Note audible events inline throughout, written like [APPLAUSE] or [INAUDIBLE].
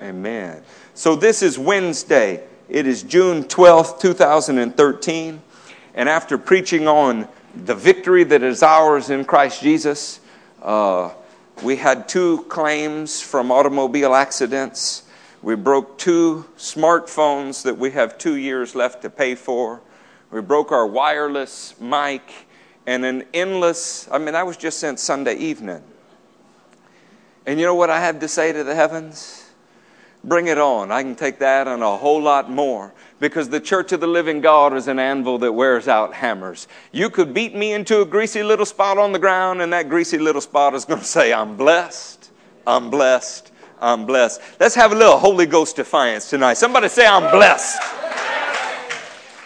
Amen. So this is Wednesday. It is June 12th, 2013. And after preaching on the victory that is ours in Christ Jesus, uh, we had two claims from automobile accidents. We broke two smartphones that we have two years left to pay for. We broke our wireless mic and an endless, I mean, that was just since Sunday evening. And you know what I had to say to the heavens? Bring it on. I can take that and a whole lot more. Because the church of the living God is an anvil that wears out hammers. You could beat me into a greasy little spot on the ground, and that greasy little spot is going [LAUGHS] to say, I'm blessed, I'm blessed, I'm blessed. Let's have a little Holy Ghost defiance tonight. Somebody say, I'm blessed.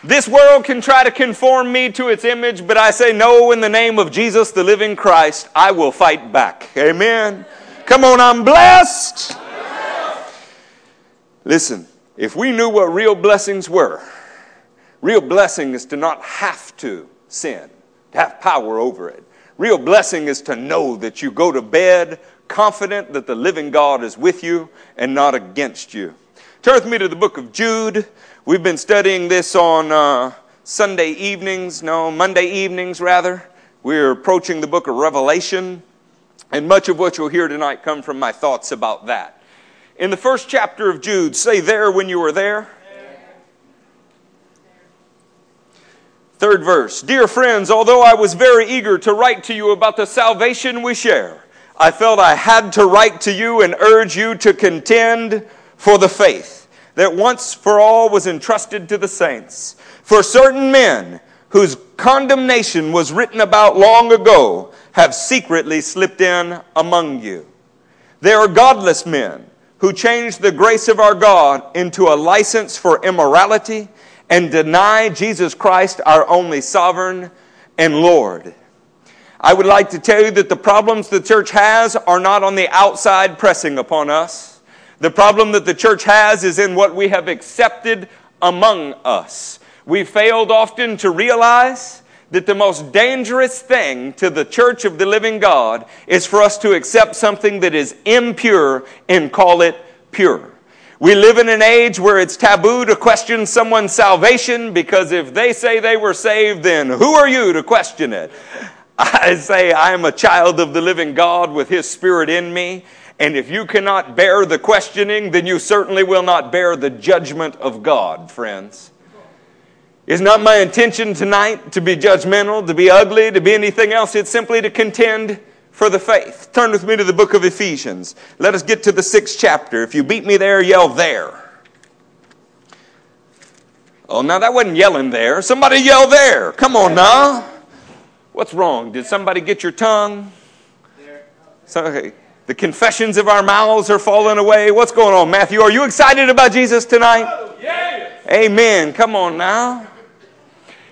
This world can try to conform me to its image, but I say, no, in the name of Jesus, the living Christ, I will fight back. Amen. Come on, I'm blessed. Listen, if we knew what real blessings were, real blessing is to not have to sin, to have power over it. Real blessing is to know that you go to bed confident that the living God is with you and not against you. Turn with me to the book of Jude. We've been studying this on uh, Sunday evenings, no, Monday evenings rather. We're approaching the book of Revelation, and much of what you'll hear tonight come from my thoughts about that in the first chapter of Jude. Say there when you were there. Third verse Dear friends, although I was very eager to write to you about the salvation we share, I felt I had to write to you and urge you to contend for the faith that once for all was entrusted to the saints. For certain men whose condemnation was written about long ago have secretly slipped in among you. They are godless men who changed the grace of our God into a license for immorality and deny Jesus Christ, our only sovereign and Lord. I would like to tell you that the problems the church has are not on the outside pressing upon us. The problem that the church has is in what we have accepted among us. We failed often to realize that the most dangerous thing to the church of the living God is for us to accept something that is impure and call it pure. We live in an age where it's taboo to question someone's salvation because if they say they were saved, then who are you to question it? I say, I am a child of the living God with His Spirit in me. And if you cannot bear the questioning, then you certainly will not bear the judgment of God, friends. It's not my intention tonight to be judgmental, to be ugly, to be anything else. It's simply to contend for the faith. Turn with me to the book of Ephesians. Let us get to the sixth chapter. If you beat me there, yell there. Oh, now that wasn't yelling there. Somebody yell there. Come on now. What's wrong? Did somebody get your tongue? So, the confessions of our mouths are falling away. What's going on, Matthew? Are you excited about Jesus tonight? Oh, Amen. Come on now.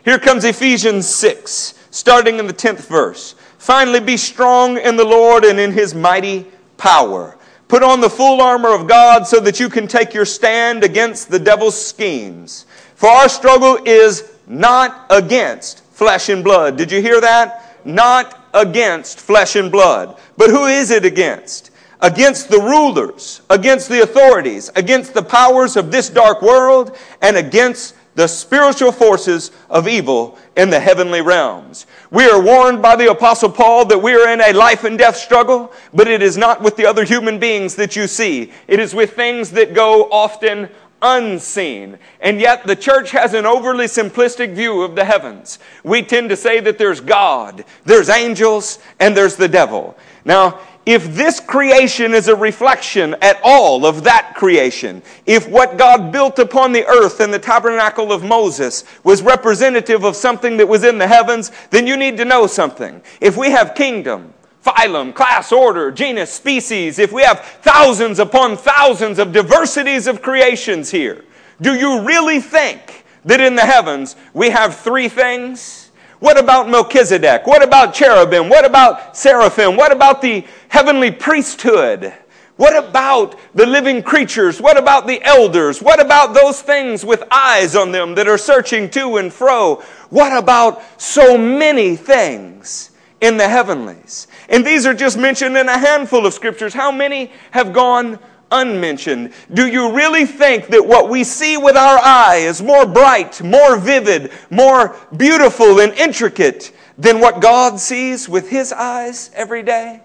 Here comes Ephesians 6, starting in the 10th verse. Finally, be strong in the Lord and in his mighty power. Put on the full armor of God so that you can take your stand against the devil's schemes. For our struggle is not against flesh and blood. Did you hear that? Not against flesh and blood. But who is it against? Against the rulers, against the authorities, against the powers of this dark world, and against the spiritual forces of evil in the heavenly realms. We are warned by the apostle Paul that we are in a life and death struggle, but it is not with the other human beings that you see. It is with things that go often unseen. And yet the church has an overly simplistic view of the heavens. We tend to say that there's God, there's angels, and there's the devil. Now, if this creation is a reflection at all of that creation, if what God built upon the earth in the tabernacle of Moses was representative of something that was in the heavens, then you need to know something. If we have kingdom, phylum, class, order, genus, species, if we have thousands upon thousands of diversities of creations here, do you really think that in the heavens we have three things? What about Melchizedek? What about cherubim? What about seraphim? What about the heavenly priesthood? What about the living creatures? What about the elders? What about those things with eyes on them that are searching to and fro? What about so many things in the heavenlies? And these are just mentioned in a handful of scriptures. How many have gone unmentioned. Do you really think that what we see with our eye is more bright, more vivid, more beautiful and intricate than what God sees with His eyes every day?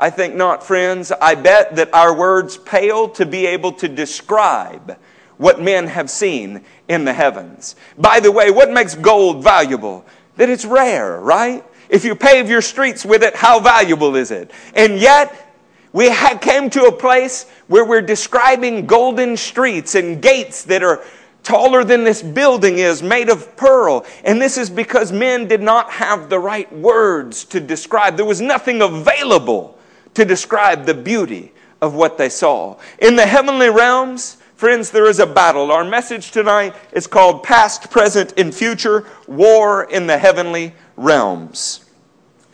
I think not, friends. I bet that our words pale to be able to describe what men have seen in the heavens. By the way, what makes gold valuable? That it's rare, right? If you pave your streets with it, how valuable is it? And yet, we came to a place where we're describing golden streets and gates that are taller than this building is, made of pearl. And this is because men did not have the right words to describe. There was nothing available to describe the beauty of what they saw. In the heavenly realms, friends, there is a battle. Our message tonight is called Past, Present, and Future War in the Heavenly Realms.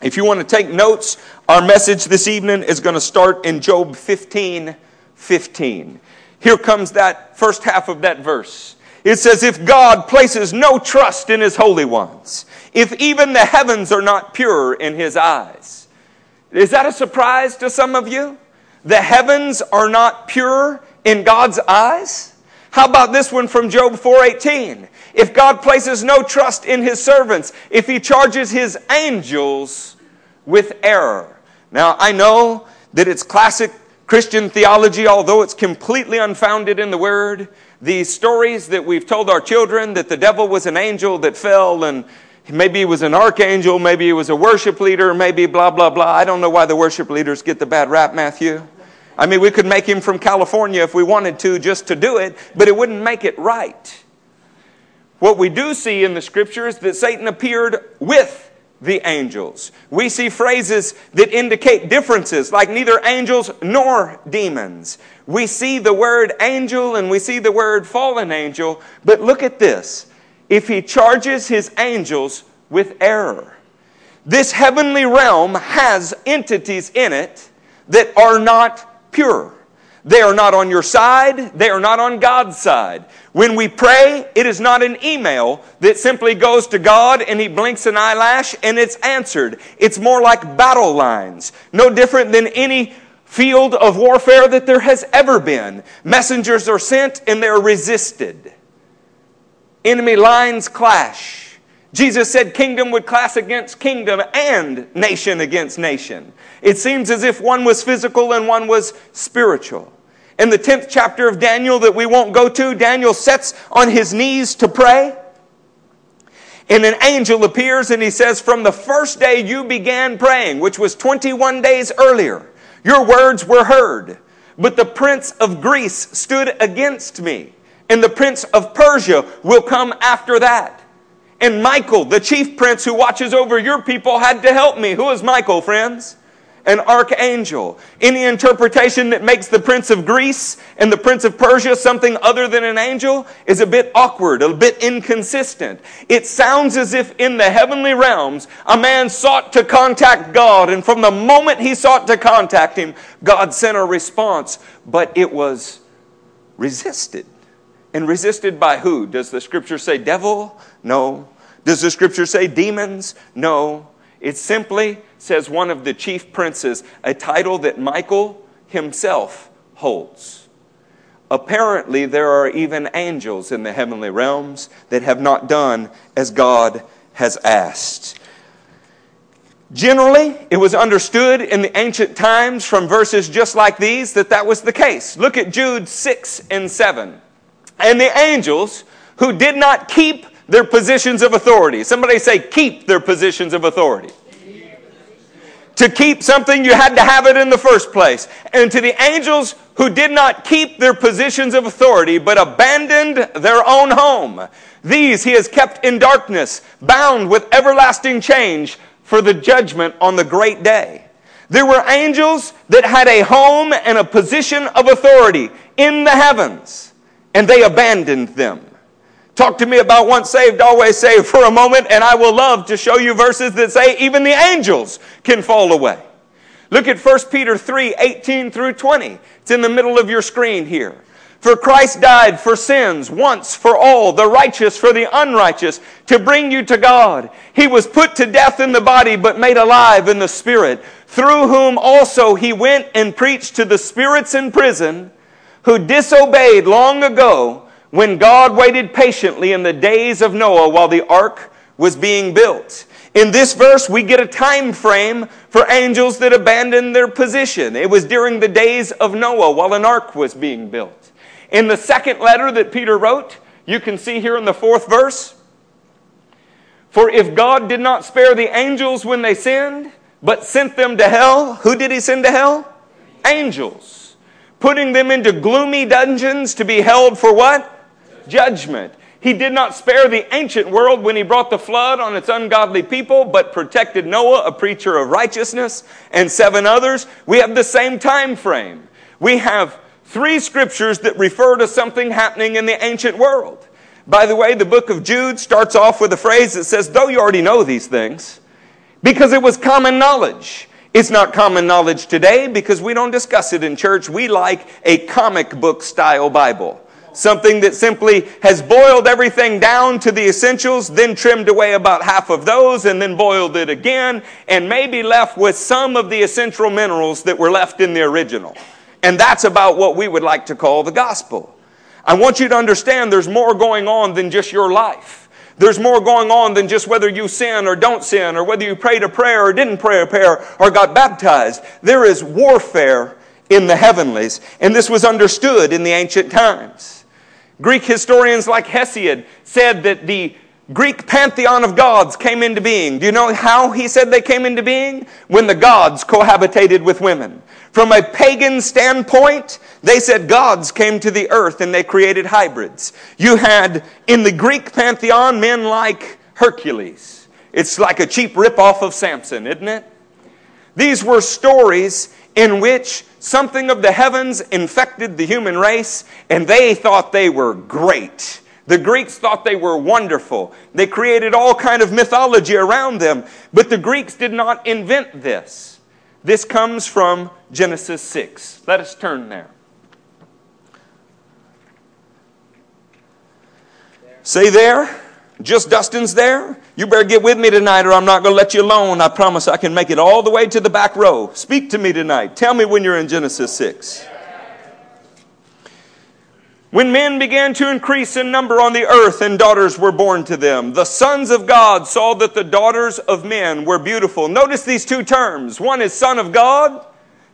If you want to take notes, our message this evening is going to start in Job 15 15. Here comes that first half of that verse. It says, If God places no trust in his holy ones, if even the heavens are not pure in his eyes. Is that a surprise to some of you? The heavens are not pure in God's eyes? How about this one from Job 4:18? If God places no trust in his servants, if he charges his angels with error. Now, I know that it's classic Christian theology, although it's completely unfounded in the word. These stories that we've told our children that the devil was an angel that fell and maybe he was an archangel, maybe he was a worship leader, maybe blah, blah, blah. I don't know why the worship leaders get the bad rap, Matthew. I mean, we could make him from California if we wanted to just to do it, but it wouldn't make it right. What we do see in the scripture is that Satan appeared with the angels. We see phrases that indicate differences, like neither angels nor demons. We see the word angel and we see the word fallen angel, but look at this. If he charges his angels with error, this heavenly realm has entities in it that are not pure. They are not on your side. They are not on God's side. When we pray, it is not an email that simply goes to God and He blinks an eyelash and it's answered. It's more like battle lines. No different than any field of warfare that there has ever been. Messengers are sent and they're resisted. Enemy lines clash. Jesus said kingdom would clash against kingdom and nation against nation. It seems as if one was physical and one was spiritual. In the 10th chapter of Daniel that we won't go to, Daniel sets on his knees to pray. And an angel appears and he says, From the first day you began praying, which was 21 days earlier, your words were heard. But the prince of Greece stood against me, and the prince of Persia will come after that. And Michael, the chief prince who watches over your people, had to help me. Who is Michael, friends? an archangel. Any interpretation that makes the prince of Greece and the prince of Persia something other than an angel is a bit awkward, a bit inconsistent. It sounds as if in the heavenly realms, a man sought to contact God, and from the moment he sought to contact him, God sent a response, but it was resisted. And resisted by who? Does the scripture say devil? No. Does the scripture say demons? No. It simply says one of the chief princes, a title that Michael himself holds. Apparently, there are even angels in the heavenly realms that have not done as God has asked. Generally, it was understood in the ancient times from verses just like these that that was the case. Look at Jude 6 and 7. And the angels who did not keep their positions of authority. Somebody say, keep their positions of authority. To keep something, you had to have it in the first place. And to the angels who did not keep their positions of authority, but abandoned their own home, these he has kept in darkness, bound with everlasting change for the judgment on the great day. There were angels that had a home and a position of authority in the heavens, and they abandoned them. Talk to me about once saved, always saved for a moment, and I will love to show you verses that say even the angels can fall away. Look at 1 Peter 3 18 through 20. It's in the middle of your screen here. For Christ died for sins once for all, the righteous for the unrighteous, to bring you to God. He was put to death in the body, but made alive in the spirit, through whom also he went and preached to the spirits in prison who disobeyed long ago when God waited patiently in the days of Noah while the ark was being built. In this verse, we get a time frame for angels that abandoned their position. It was during the days of Noah while an ark was being built. In the second letter that Peter wrote, you can see here in the fourth verse, for if God did not spare the angels when they sinned, but sent them to hell, who did he send to hell? Angels. Putting them into gloomy dungeons to be held for what? Judgment. He did not spare the ancient world when he brought the flood on its ungodly people, but protected Noah, a preacher of righteousness, and seven others. We have the same time frame. We have three scriptures that refer to something happening in the ancient world. By the way, the book of Jude starts off with a phrase that says, though you already know these things, because it was common knowledge. It's not common knowledge today because we don't discuss it in church. We like a comic book style Bible something that simply has boiled everything down to the essentials, then trimmed away about half of those, and then boiled it again, and maybe left with some of the essential minerals that were left in the original. And that's about what we would like to call the gospel. I want you to understand there's more going on than just your life. There's more going on than just whether you sin or don't sin, or whether you prayed a prayer or didn't pray a prayer, or got baptized. There is warfare in the heavenlies, and this was understood in the ancient times. Greek historians like Hesiod said that the Greek pantheon of gods came into being. Do you know how he said they came into being? When the gods cohabitated with women. From a pagan standpoint, they said gods came to the earth and they created hybrids. You had in the Greek pantheon men like Hercules. It's like a cheap ripoff of Samson, isn't it? These were stories in which something of the heavens infected the human race and they thought they were great. The Greeks thought they were wonderful. They created all kind of mythology around them, but the Greeks did not invent this. This comes from Genesis 6. Let us turn there. Say there. Just Dustin's there? You better get with me tonight or I'm not going to let you alone. I promise I can make it all the way to the back row. Speak to me tonight. Tell me when you're in Genesis 6. When men began to increase in number on the earth and daughters were born to them, the sons of God saw that the daughters of men were beautiful. Notice these two terms. One is son of God.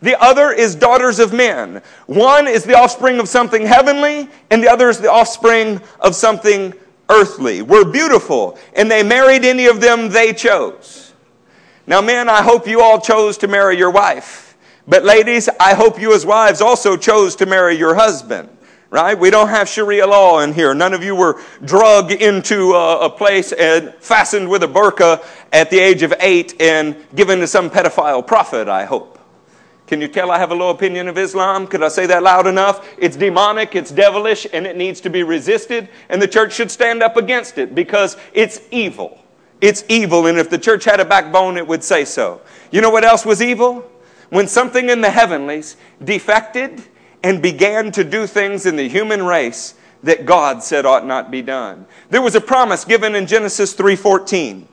The other is daughters of men. One is the offspring of something heavenly, and the other is the offspring of something earthly, were beautiful, and they married any of them they chose. Now, men, I hope you all chose to marry your wife. But, ladies, I hope you as wives also chose to marry your husband. Right? We don't have Sharia law in here. None of you were drugged into a, a place and fastened with a burqa at the age of eight and given to some pedophile prophet, I hope. Can you tell I have a low opinion of Islam? Could I say that loud enough? It's demonic, it's devilish, and it needs to be resisted, and the church should stand up against it because it's evil. It's evil, and if the church had a backbone, it would say so. You know what else was evil? When something in the heavenlies defected and began to do things in the human race that God said ought not be done. There was a promise given in Genesis 3:14.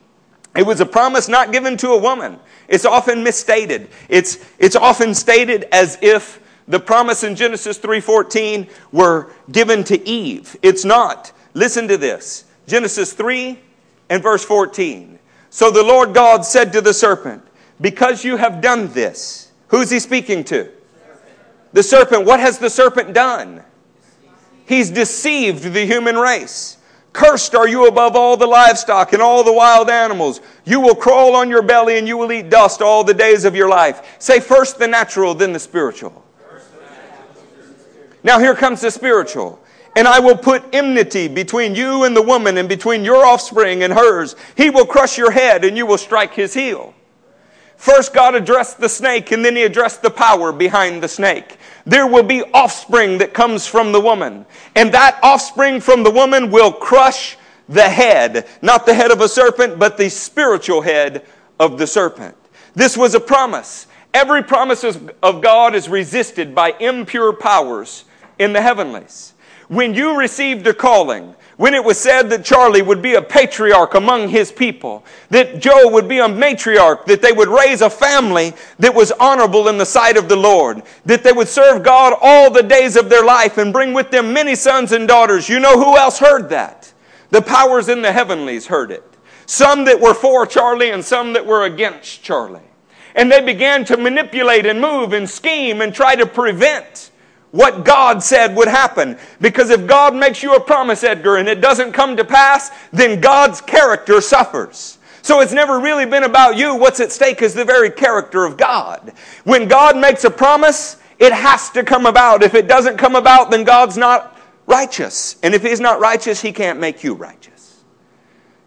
It was a promise not given to a woman. It's often misstated. It's, it's often stated as if the promise in Genesis 3:14 were given to Eve. It's not. Listen to this. Genesis 3 and verse 14. So the Lord God said to the serpent, "Because you have done this." Who's he speaking to? The serpent. What has the serpent done? He's deceived the human race. Cursed are you above all the livestock and all the wild animals. You will crawl on your belly and you will eat dust all the days of your life. Say first the natural, then the spiritual. Now here comes the spiritual. And I will put enmity between you and the woman and between your offspring and hers. He will crush your head and you will strike his heel. First, God addressed the snake and then he addressed the power behind the snake there will be offspring that comes from the woman. And that offspring from the woman will crush the head, not the head of a serpent, but the spiritual head of the serpent. This was a promise. Every promise of God is resisted by impure powers in the heavenlies. When you received a calling, when it was said that Charlie would be a patriarch among his people, that Joe would be a matriarch, that they would raise a family that was honorable in the sight of the Lord, that they would serve God all the days of their life and bring with them many sons and daughters. You know who else heard that? The powers in the heavenlies heard it. Some that were for Charlie and some that were against Charlie. And they began to manipulate and move and scheme and try to prevent what God said would happen. Because if God makes you a promise, Edgar, and it doesn't come to pass, then God's character suffers. So it's never really been about you. What's at stake is the very character of God. When God makes a promise, it has to come about. If it doesn't come about, then God's not righteous. And if He's not righteous, He can't make you righteous.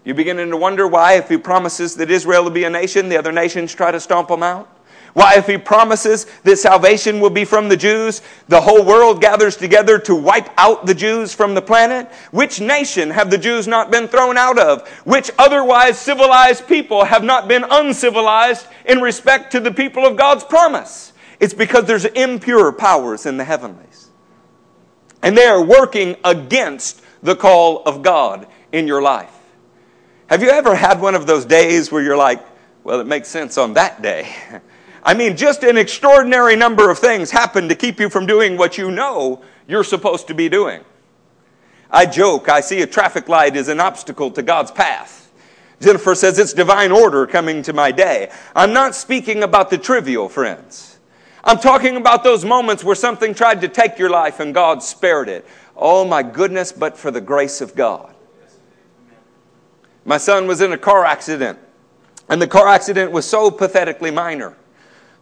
You're beginning to wonder why, if He promises that Israel will be a nation, the other nations try to stomp them out? Why, if he promises that salvation will be from the Jews, the whole world gathers together to wipe out the Jews from the planet? Which nation have the Jews not been thrown out of? Which otherwise civilized people have not been uncivilized in respect to the people of God's promise? It's because there's impure powers in the heavenlies. And they are working against the call of God in your life. Have you ever had one of those days where you're like, well, it makes sense on that day? [LAUGHS] I mean, just an extraordinary number of things happen to keep you from doing what you know you're supposed to be doing. I joke, I see a traffic light as an obstacle to God's path. Jennifer says it's divine order coming to my day. I'm not speaking about the trivial, friends. I'm talking about those moments where something tried to take your life and God spared it. Oh my goodness, but for the grace of God. My son was in a car accident, and the car accident was so pathetically minor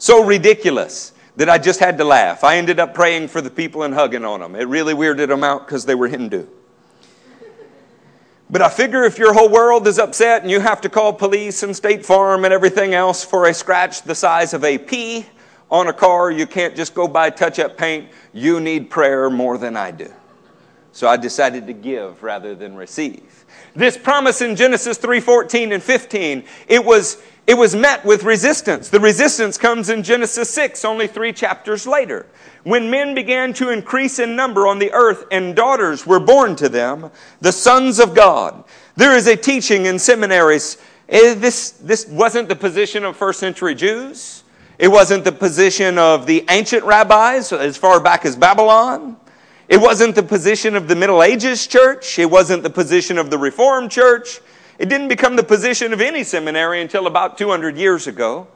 so ridiculous that I just had to laugh. I ended up praying for the people and hugging on them. It really weirded them out because they were Hindu. But I figure if your whole world is upset and you have to call police and State Farm and everything else for a scratch the size of a pea on a car, you can't just go buy touch up paint. You need prayer more than I do. So I decided to give rather than receive. This promise in Genesis 3:14 and 15, it was it was met with resistance. The resistance comes in Genesis 6, only three chapters later. When men began to increase in number on the earth and daughters were born to them, the sons of God. There is a teaching in seminaries. Eh, this, this wasn't the position of first century Jews. It wasn't the position of the ancient rabbis as far back as Babylon. It wasn't the position of the Middle Ages church. It wasn't the position of the Reformed church. It didn't become the position of any seminary until about 200 years ago.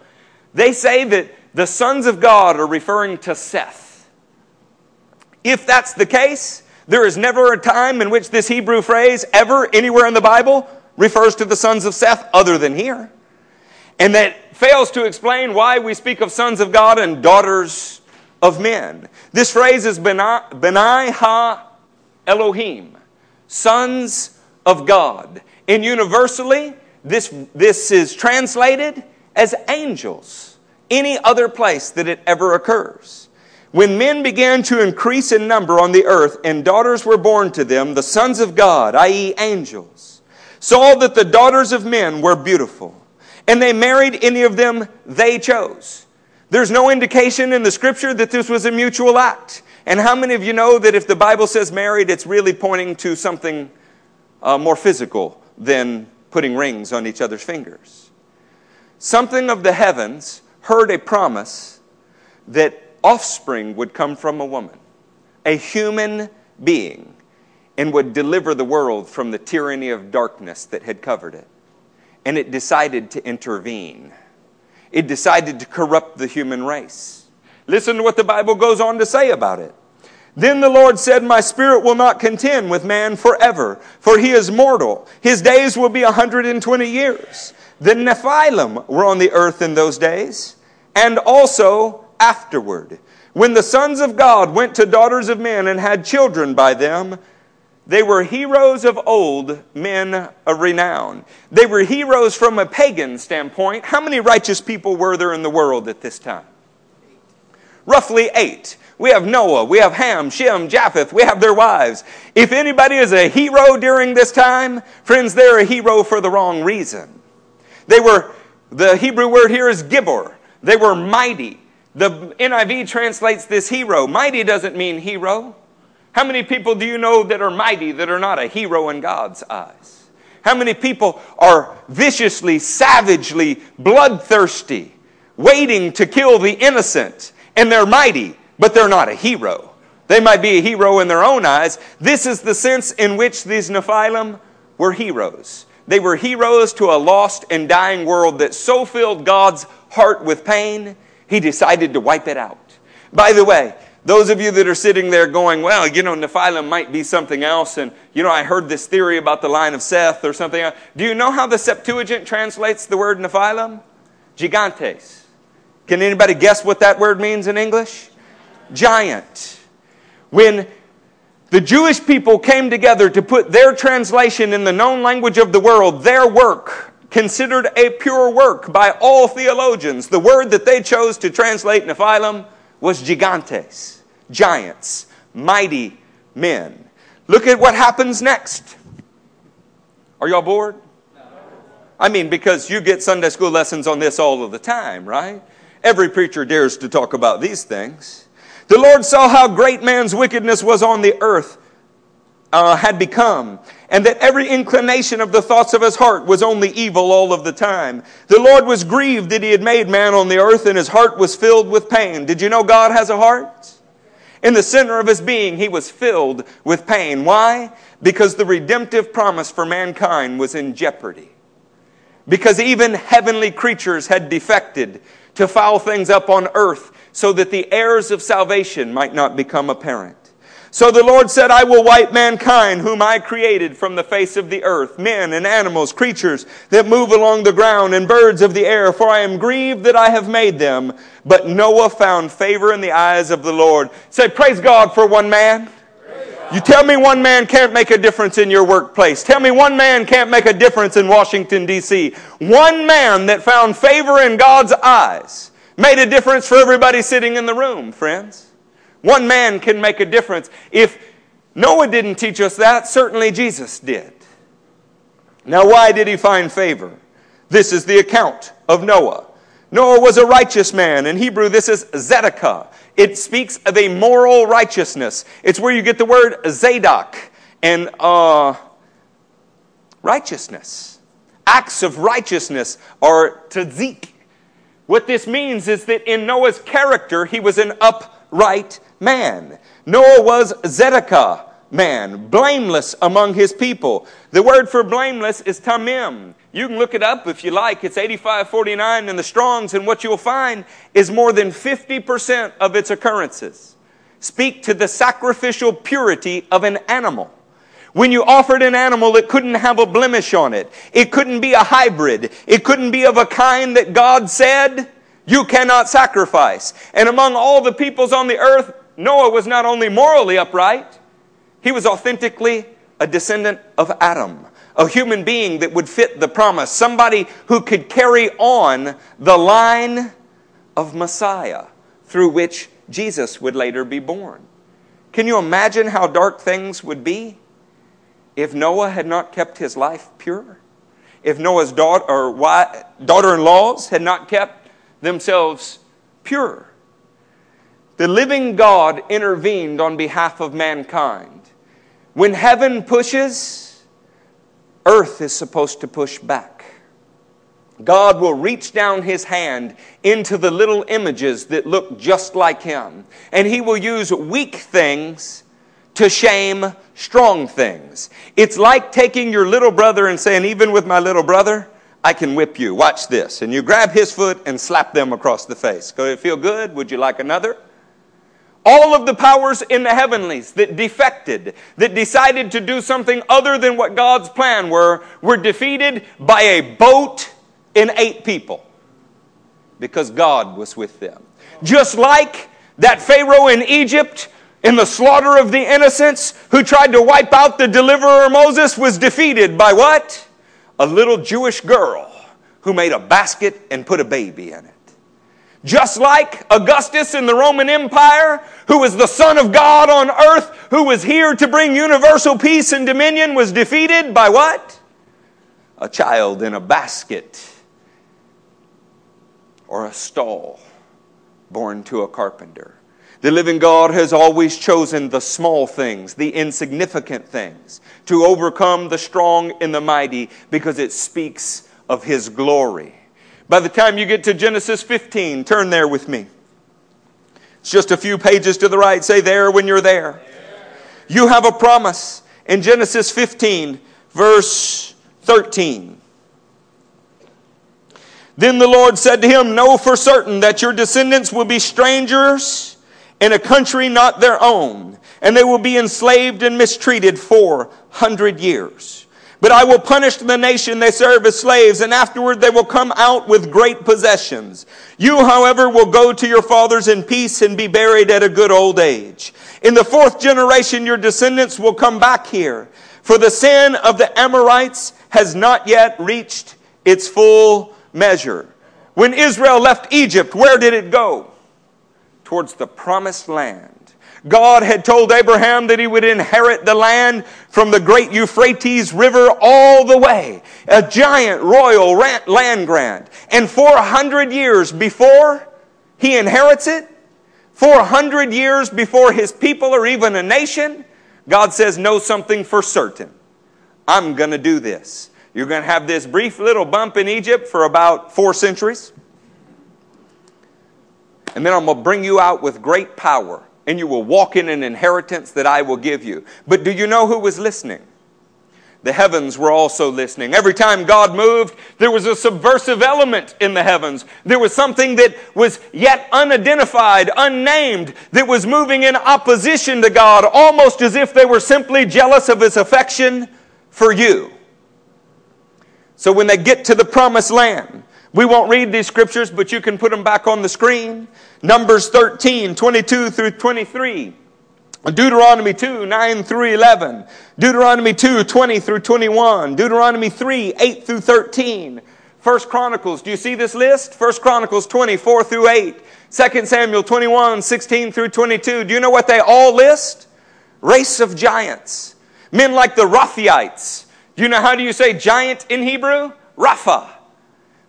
They say that the sons of God are referring to Seth. If that's the case, there is never a time in which this Hebrew phrase, ever anywhere in the Bible, refers to the sons of Seth other than here. And that fails to explain why we speak of sons of God and daughters of men. This phrase is Benai Ha Elohim, sons of God. And universally, this, this is translated as angels, any other place that it ever occurs. When men began to increase in number on the earth and daughters were born to them, the sons of God, i.e., angels, saw that the daughters of men were beautiful, and they married any of them they chose. There's no indication in the scripture that this was a mutual act. And how many of you know that if the Bible says married, it's really pointing to something uh, more physical than putting rings on each other's fingers. Something of the heavens heard a promise that offspring would come from a woman, a human being, and would deliver the world from the tyranny of darkness that had covered it. And it decided to intervene. It decided to corrupt the human race. Listen to what the Bible goes on to say about it. Then the Lord said, My spirit will not contend with man forever, for he is mortal. His days will be a 120 years. The Nephilim were on the earth in those days, and also afterward. When the sons of God went to daughters of men and had children by them, they were heroes of old, men of renown. They were heroes from a pagan standpoint. How many righteous people were there in the world at this time? Roughly eight. We have Noah, we have Ham, Shem, Japheth, we have their wives. If anybody is a hero during this time, friends, they're a hero for the wrong reason. They were, the Hebrew word here is gibor. They were mighty. The NIV translates this hero. Mighty doesn't mean hero. How many people do you know that are mighty that are not a hero in God's eyes? How many people are viciously, savagely, bloodthirsty, waiting to kill the innocent, and they're mighty, but they're not a hero? They might be a hero in their own eyes. This is the sense in which these Nephilim were heroes. They were heroes to a lost and dying world that so filled God's heart with pain, he decided to wipe it out. By the way, those of you that are sitting there going, well, you know, Nephilim might be something else, and, you know, I heard this theory about the line of Seth or something. Do you know how the Septuagint translates the word Nephilim? Gigantes. Can anybody guess what that word means in English? Giant. When the Jewish people came together to put their translation in the known language of the world, their work, considered a pure work by all theologians. The word that they chose to translate Nephilim was gigantes, giants, mighty men. Look at what happens next. Are y'all bored? I mean, because you get Sunday school lessons on this all of the time, right? Every preacher dares to talk about these things. The Lord saw how great man's wickedness was on the earth, uh, had become, and that every inclination of the thoughts of his heart was only evil all of the time. The Lord was grieved that he had made man on the earth, and his heart was filled with pain. Did you know God has a heart? In the center of his being, he was filled with pain. Why? Because the redemptive promise for mankind was in jeopardy. Because even heavenly creatures had defected to foul things up on earth so that the heirs of salvation might not become apparent. So the Lord said, I will wipe mankind, whom I created from the face of the earth, men and animals, creatures that move along the ground, and birds of the air, for I am grieved that I have made them. But Noah found favor in the eyes of the Lord. Say, Praise God for one man. You tell me one man can't make a difference in your workplace. Tell me one man can't make a difference in Washington, D.C. One man that found favor in God's eyes Made a difference for everybody sitting in the room, friends. One man can make a difference. If Noah didn't teach us that, certainly Jesus did. Now, why did he find favor? This is the account of Noah. Noah was a righteous man. In Hebrew, this is Zedekah. It speaks of a moral righteousness. It's where you get the word Zadok and uh, righteousness. Acts of righteousness are tzadik what this means is that in Noah's character, he was an upright man. Noah was Zedekiah man, blameless among his people. The word for blameless is tamim. You can look it up if you like. It's 8549 in the Strongs, and what you'll find is more than 50% of its occurrences speak to the sacrificial purity of an animal. When you offered an animal, that couldn't have a blemish on it. It couldn't be a hybrid. It couldn't be of a kind that God said, you cannot sacrifice. And among all the peoples on the earth, Noah was not only morally upright, he was authentically a descendant of Adam, a human being that would fit the promise, somebody who could carry on the line of Messiah through which Jesus would later be born. Can you imagine how dark things would be? If Noah had not kept his life pure, if Noah's daughter or daughter-in-laws had not kept themselves pure, the living God intervened on behalf of mankind. When heaven pushes, earth is supposed to push back. God will reach down his hand into the little images that look just like him, and he will use weak things to shame strong things. It's like taking your little brother and saying, even with my little brother, I can whip you. Watch this. And you grab his foot and slap them across the face. Go it feel good? Would you like another? All of the powers in the heavenlies that defected, that decided to do something other than what God's plan were, were defeated by a boat and eight people because God was with them. Just like that Pharaoh in Egypt in the slaughter of the innocents who tried to wipe out the deliverer Moses was defeated by what? A little Jewish girl who made a basket and put a baby in it. Just like Augustus in the Roman Empire, who was the Son of God on earth, who was here to bring universal peace and dominion, was defeated by what? A child in a basket or a stall born to a carpenter. The living God has always chosen the small things, the insignificant things, to overcome the strong and the mighty because it speaks of His glory. By the time you get to Genesis 15, turn there with me. It's just a few pages to the right. Say there when you're there. You have a promise in Genesis 15, verse 13. Then the Lord said to him, Know for certain that your descendants will be strangers in a country not their own, and they will be enslaved and mistreated for hundred years. But I will punish the nation they serve as slaves, and afterward they will come out with great possessions. You, however, will go to your fathers in peace and be buried at a good old age. In the fourth generation, your descendants will come back here, for the sin of the Amorites has not yet reached its full measure. When Israel left Egypt, where did it go? Towards the promised land. God had told Abraham that he would inherit the land from the great Euphrates River all the way. A giant royal land grant. And 400 years before he inherits it, 400 years before his people are even a nation, God says, Know something for certain. I'm going to do this. You're going to have this brief little bump in Egypt for about four centuries. And then I'm going to bring you out with great power and you will walk in an inheritance that I will give you. But do you know who was listening? The heavens were also listening. Every time God moved, there was a subversive element in the heavens. There was something that was yet unidentified, unnamed, that was moving in opposition to God, almost as if they were simply jealous of His affection for you. So when they get to the promised land, we won't read these scriptures, but you can put them back on the screen. Numbers 13, 22 through 23. Deuteronomy 2, 9 through 11. Deuteronomy 2, 20 through 21. Deuteronomy 3, 8 through 13. First Chronicles, do you see this list? First Chronicles 24 through 8. 2 Samuel 21, 16 through 22. Do you know what they all list? Race of giants. Men like the Rephaites. Do you know how do you say giant in Hebrew? Rapha.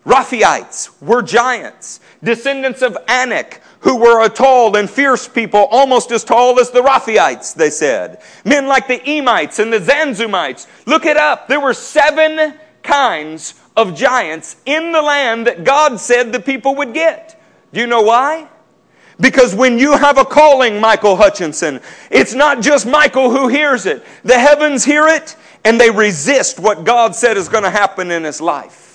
Rephaites were giants, descendants of Anak, who were a tall and fierce people, almost as tall as the Rephaites, they said. Men like the Emites and the Zamzummites. Look it up. There were seven kinds of giants in the land that God said the people would get. Do you know why? Because when you have a calling, Michael Hutchinson, it's not just Michael who hears it. The heavens hear it and they resist what God said is going to happen in his life.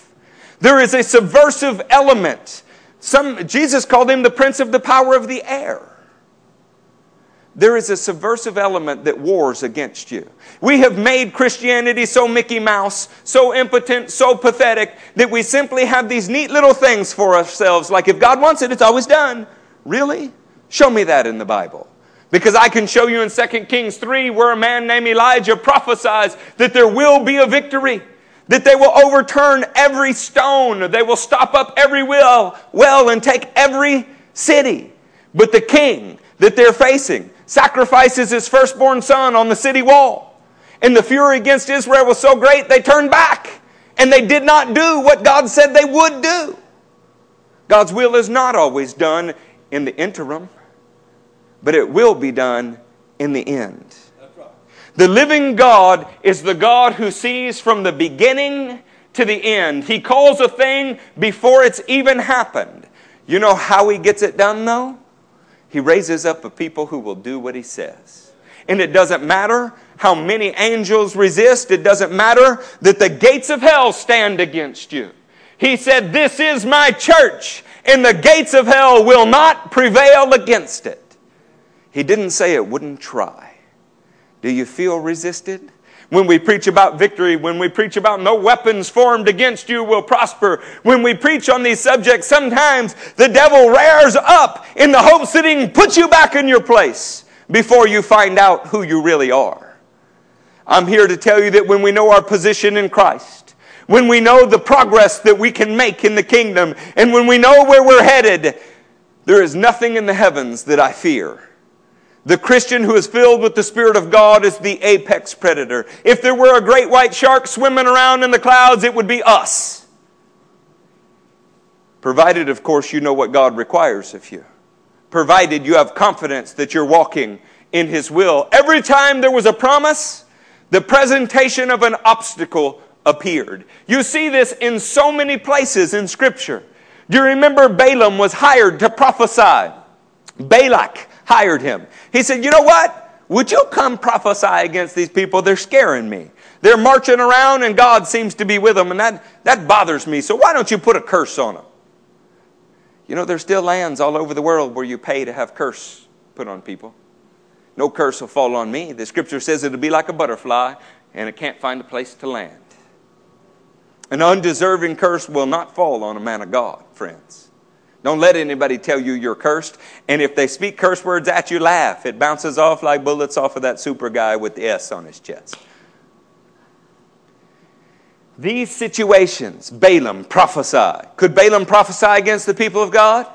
There is a subversive element. Some, Jesus called him the prince of the power of the air. There is a subversive element that wars against you. We have made Christianity so Mickey Mouse, so impotent, so pathetic, that we simply have these neat little things for ourselves, like if God wants it, it's always done. Really? Show me that in the Bible. Because I can show you in 2 Kings 3 where a man named Elijah prophesies that there will be a victory that they will overturn every stone, they will stop up every well, well and take every city. But the king that they're facing sacrifices his firstborn son on the city wall. And the fury against Israel was so great, they turned back and they did not do what God said they would do. God's will is not always done in the interim, but it will be done in the end. The living God is the God who sees from the beginning to the end. He calls a thing before it's even happened. You know how he gets it done, though? He raises up a people who will do what he says. And it doesn't matter how many angels resist, it doesn't matter that the gates of hell stand against you. He said, This is my church, and the gates of hell will not prevail against it. He didn't say it wouldn't try. Do you feel resisted? When we preach about victory, when we preach about no weapons formed against you will prosper, when we preach on these subjects, sometimes the devil rears up in the hopes that he can put you back in your place before you find out who you really are. I'm here to tell you that when we know our position in Christ, when we know the progress that we can make in the kingdom, and when we know where we're headed, there is nothing in the heavens that I fear. The Christian who is filled with the Spirit of God is the apex predator. If there were a great white shark swimming around in the clouds, it would be us. Provided, of course, you know what God requires of you. provided you have confidence that you're walking in His will. Every time there was a promise, the presentation of an obstacle appeared. You see this in so many places in Scripture. Do you remember Balaam was hired to prophesy? Balak hired him. He said, You know what? Would you come prophesy against these people? They're scaring me. They're marching around and God seems to be with them, and that, that bothers me. So why don't you put a curse on them? You know, there's still lands all over the world where you pay to have curse put on people. No curse will fall on me. The scripture says it'll be like a butterfly and it can't find a place to land. An undeserving curse will not fall on a man of God, friends. Don't let anybody tell you you're cursed. And if they speak curse words at you, laugh. It bounces off like bullets off of that super guy with the S on his chest. These situations, Balaam prophesied. Could Balaam prophesy against the people of God?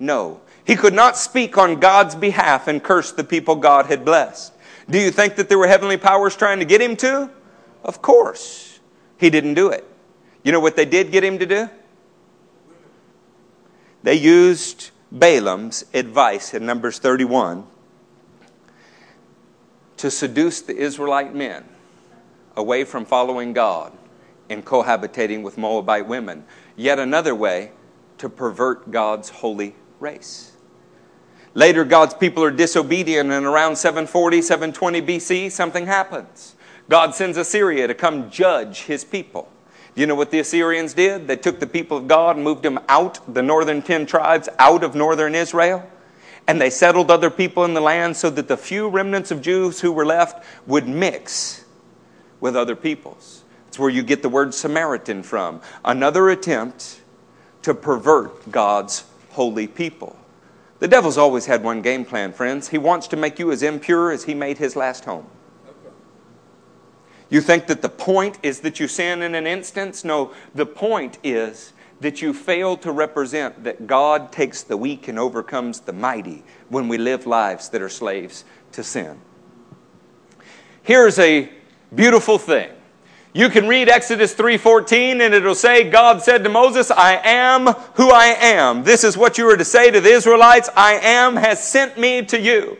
No. He could not speak on God's behalf and curse the people God had blessed. Do you think that there were heavenly powers trying to get him to? Of course. He didn't do it. You know what they did get him to do? They used Balaam's advice in Numbers 31 to seduce the Israelite men away from following God and cohabitating with Moabite women. Yet another way to pervert God's holy race. Later, God's people are disobedient, and around 740, 720 BC, something happens. God sends Assyria to come judge his people. You know what the Assyrians did? They took the people of God and moved them out, the northern 10 tribes, out of northern Israel. And they settled other people in the land so that the few remnants of Jews who were left would mix with other peoples. It's where you get the word Samaritan from. Another attempt to pervert God's holy people. The devil's always had one game plan, friends. He wants to make you as impure as he made his last home. You think that the point is that you sin in an instance? No, the point is that you fail to represent that God takes the weak and overcomes the mighty when we live lives that are slaves to sin. Here's a beautiful thing. You can read Exodus 3:14 and it'll say God said to Moses, "I am who I am. This is what you are to say to the Israelites, I am has sent me to you."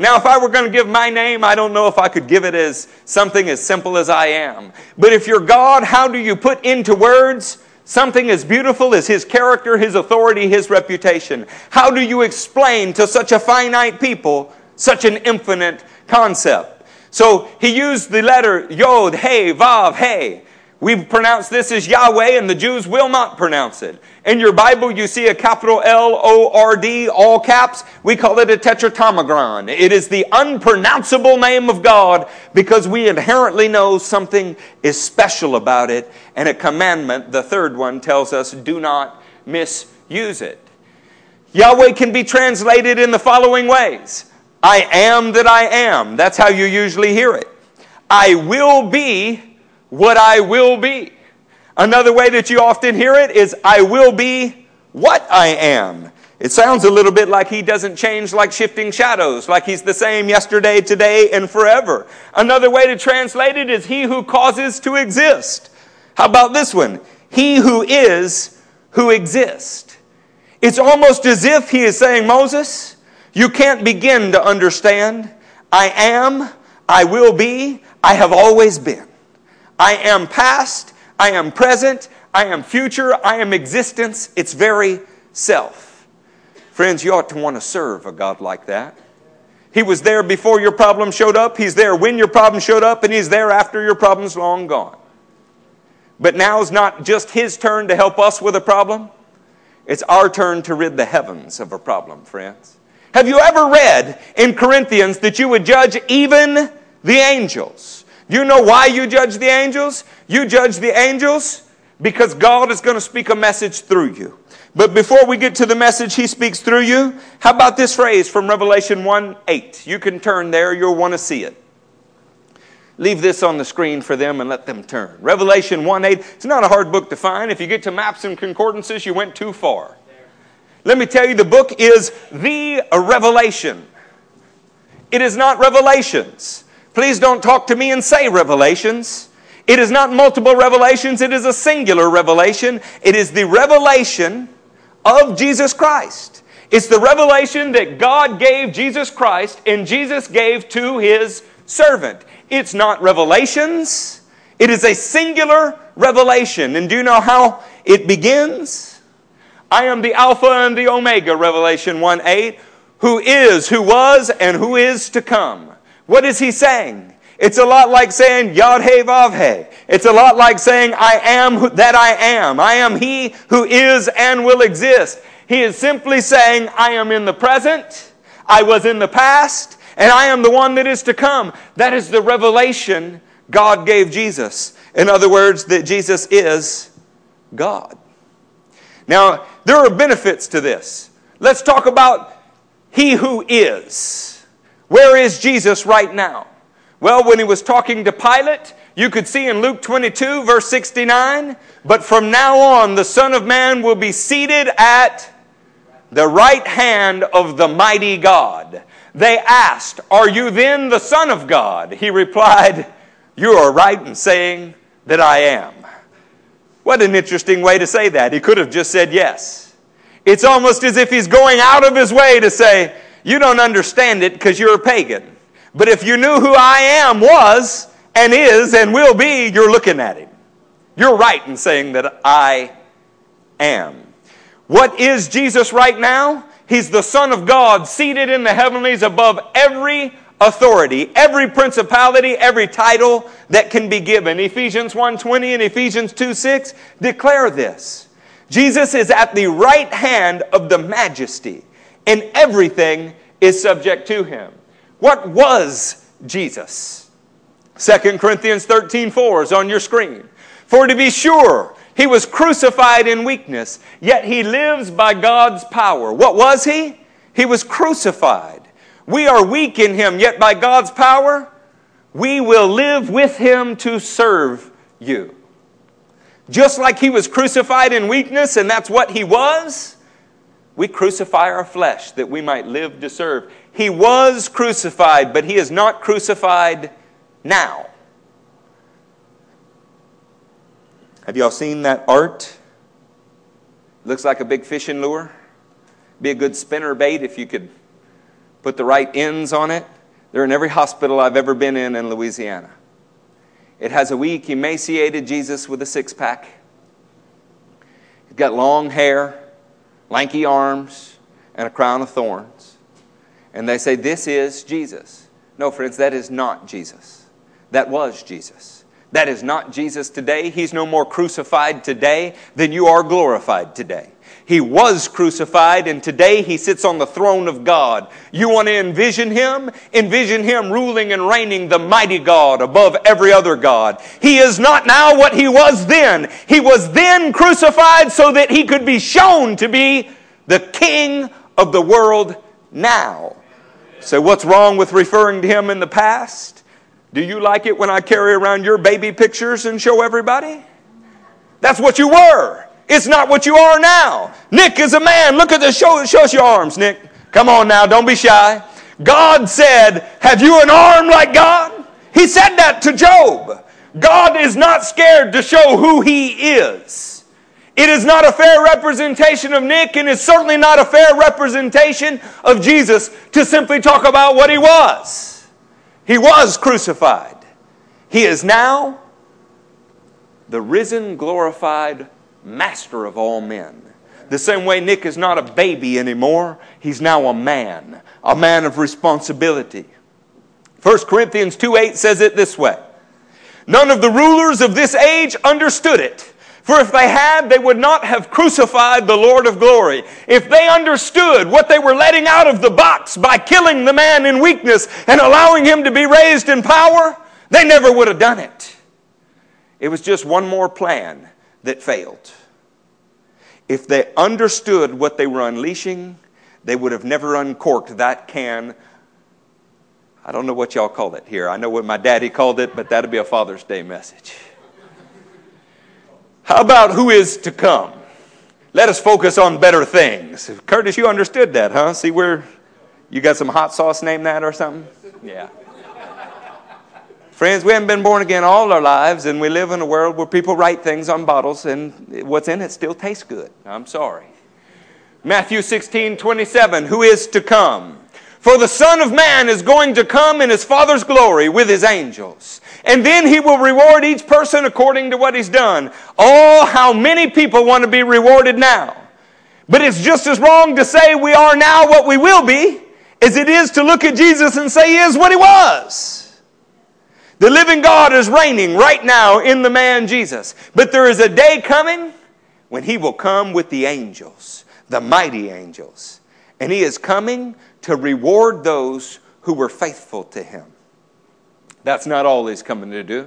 Now, if I were going to give my name, I don't know if I could give it as something as simple as I am. But if you're God, how do you put into words something as beautiful as His character, His authority, His reputation? How do you explain to such a finite people such an infinite concept? So he used the letter Yod, Hey, Vav, Hey. We pronounce this as Yahweh, and the Jews will not pronounce it. In your Bible, you see a capital L O R D, all caps. We call it a tetragrammaton. It is the unpronounceable name of God because we inherently know something is special about it. And a commandment, the third one, tells us do not misuse it. Yahweh can be translated in the following ways I am that I am. That's how you usually hear it. I will be what I will be. Another way that you often hear it is, I will be what I am. It sounds a little bit like he doesn't change like shifting shadows, like he's the same yesterday, today, and forever. Another way to translate it is, he who causes to exist. How about this one? He who is who exists. It's almost as if he is saying, Moses, you can't begin to understand. I am, I will be, I have always been. I am past, I am present, I am future, I am existence, its very self. Friends, you ought to want to serve a God like that. He was there before your problem showed up, He's there when your problem showed up, and He's there after your problem's long gone. But now is not just His turn to help us with a problem, it's our turn to rid the heavens of a problem, friends. Have you ever read in Corinthians that you would judge even the angels? You know why you judge the angels? You judge the angels because God is going to speak a message through you. But before we get to the message he speaks through you, how about this phrase from Revelation 1 8? You can turn there, you'll want to see it. Leave this on the screen for them and let them turn. Revelation 1 8. It's not a hard book to find. If you get to maps and concordances, you went too far. Let me tell you, the book is the revelation. It is not revelations. Please don't talk to me and say revelations. It is not multiple revelations, it is a singular revelation. It is the revelation of Jesus Christ. It's the revelation that God gave Jesus Christ and Jesus gave to his servant. It's not revelations, it is a singular revelation. And do you know how it begins? I am the Alpha and the Omega, Revelation 1 8, who is, who was, and who is to come. What is he saying? It's a lot like saying Yod He Vav He. It's a lot like saying I am that I am. I am He who is and will exist. He is simply saying I am in the present, I was in the past, and I am the one that is to come. That is the revelation God gave Jesus. In other words, that Jesus is God. Now, there are benefits to this. Let's talk about He who is. Where is Jesus right now? Well, when he was talking to Pilate, you could see in Luke 22, verse 69, but from now on the Son of Man will be seated at the right hand of the mighty God. They asked, Are you then the Son of God? He replied, You are right in saying that I am. What an interesting way to say that. He could have just said yes. It's almost as if he's going out of his way to say, You don't understand it because you're a pagan. But if you knew who I am was and is and will be, you're looking at him. You're right in saying that I am. What is Jesus right now? He's the Son of God seated in the heavenlies above every authority, every principality, every title that can be given. Ephesians 1:20 and Ephesians 2:6 declare this. Jesus is at the right hand of the majesty, and everything is subject to him. What was Jesus? 2 Corinthians 13 4 is on your screen. For to be sure, he was crucified in weakness, yet he lives by God's power. What was he? He was crucified. We are weak in him, yet by God's power, we will live with him to serve you. Just like he was crucified in weakness, and that's what he was, we crucify our flesh that we might live to serve. He was crucified, but he is not crucified now. Have y'all seen that art? Looks like a big fishing lure. Be a good spinner bait if you could put the right ends on it. They're in every hospital I've ever been in in Louisiana. It has a weak, emaciated Jesus with a six pack. He's got long hair, lanky arms, and a crown of thorns and they say, This is Jesus. No, friends, that is not Jesus. That was Jesus. That is not Jesus today. He's no more crucified today than you are glorified today. He was crucified, and today he sits on the throne of God. You want to envision him? Envision him ruling and reigning the mighty God above every other God. He is not now what he was then. He was then crucified so that he could be shown to be the King of the world now. So, what's wrong with referring to him in the past? Do you like it when I carry around your baby pictures and show everybody? That's what you were. It's not what you are now. Nick is a man. Look at the show, show us your arms, Nick. Come on now, don't be shy. God said, Have you an arm like God? He said that to Job. God is not scared to show who he is. It is not a fair representation of Nick, and it's certainly not a fair representation of Jesus to simply talk about what he was. He was crucified. He is now the risen, glorified master of all men. The same way Nick is not a baby anymore, he's now a man, a man of responsibility. 1 Corinthians 2 8 says it this way None of the rulers of this age understood it. For if they had, they would not have crucified the Lord of glory. If they understood what they were letting out of the box by killing the man in weakness and allowing him to be raised in power, they never would have done it. It was just one more plan that failed. If they understood what they were unleashing, they would have never uncorked that can. I don't know what y'all call it here. I know what my daddy called it, but that'll be a Father's Day message. How about who is to come? Let us focus on better things. Curtis, you understood that, huh? See where you got some hot sauce named that or something? Yeah. Friends, we haven't been born again all our lives, and we live in a world where people write things on bottles, and what's in it still tastes good. I'm sorry. Matthew 16, 27, who is to come. For the Son of Man is going to come in his Father's glory with his angels. And then he will reward each person according to what he's done. Oh, how many people want to be rewarded now. But it's just as wrong to say we are now what we will be as it is to look at Jesus and say he is what he was. The living God is reigning right now in the man Jesus. But there is a day coming when he will come with the angels, the mighty angels. And he is coming to reward those who were faithful to him. That's not all he's coming to do.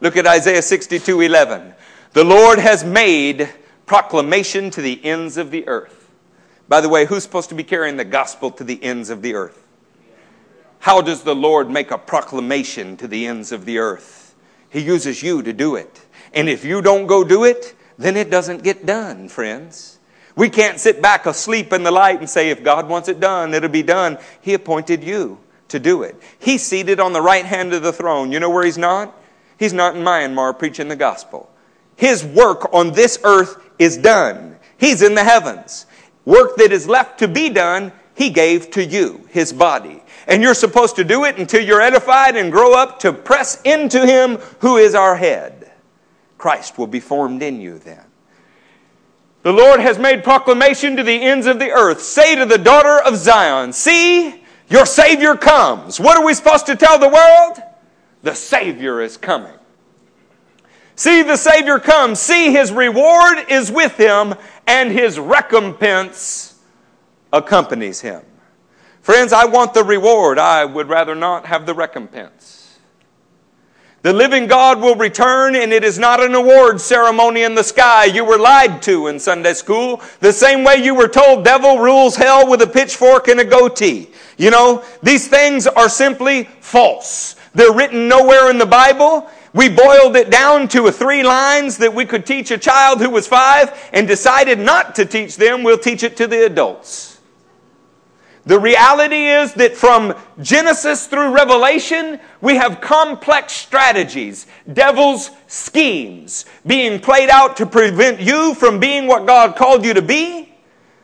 Look at Isaiah 62 11. The Lord has made proclamation to the ends of the earth. By the way, who's supposed to be carrying the gospel to the ends of the earth? How does the Lord make a proclamation to the ends of the earth? He uses you to do it. And if you don't go do it, then it doesn't get done, friends. We can't sit back asleep in the light and say, if God wants it done, it'll be done. He appointed you to do it. He's seated on the right hand of the throne. You know where he's not? He's not in Myanmar preaching the gospel. His work on this earth is done. He's in the heavens. Work that is left to be done, he gave to you, his body. And you're supposed to do it until you're edified and grow up to press into him who is our head. Christ will be formed in you then. The Lord has made proclamation to the ends of the earth. Say to the daughter of Zion, See, your Savior comes. What are we supposed to tell the world? The Savior is coming. See, the Savior comes. See, his reward is with him, and his recompense accompanies him. Friends, I want the reward. I would rather not have the recompense. The living God will return, and it is not an award ceremony in the sky you were lied to in Sunday school, the same way you were told devil rules hell with a pitchfork and a goatee. You know, these things are simply false. They're written nowhere in the Bible. We boiled it down to three lines that we could teach a child who was five and decided not to teach them. We'll teach it to the adults. The reality is that from Genesis through Revelation, we have complex strategies, devil's schemes being played out to prevent you from being what God called you to be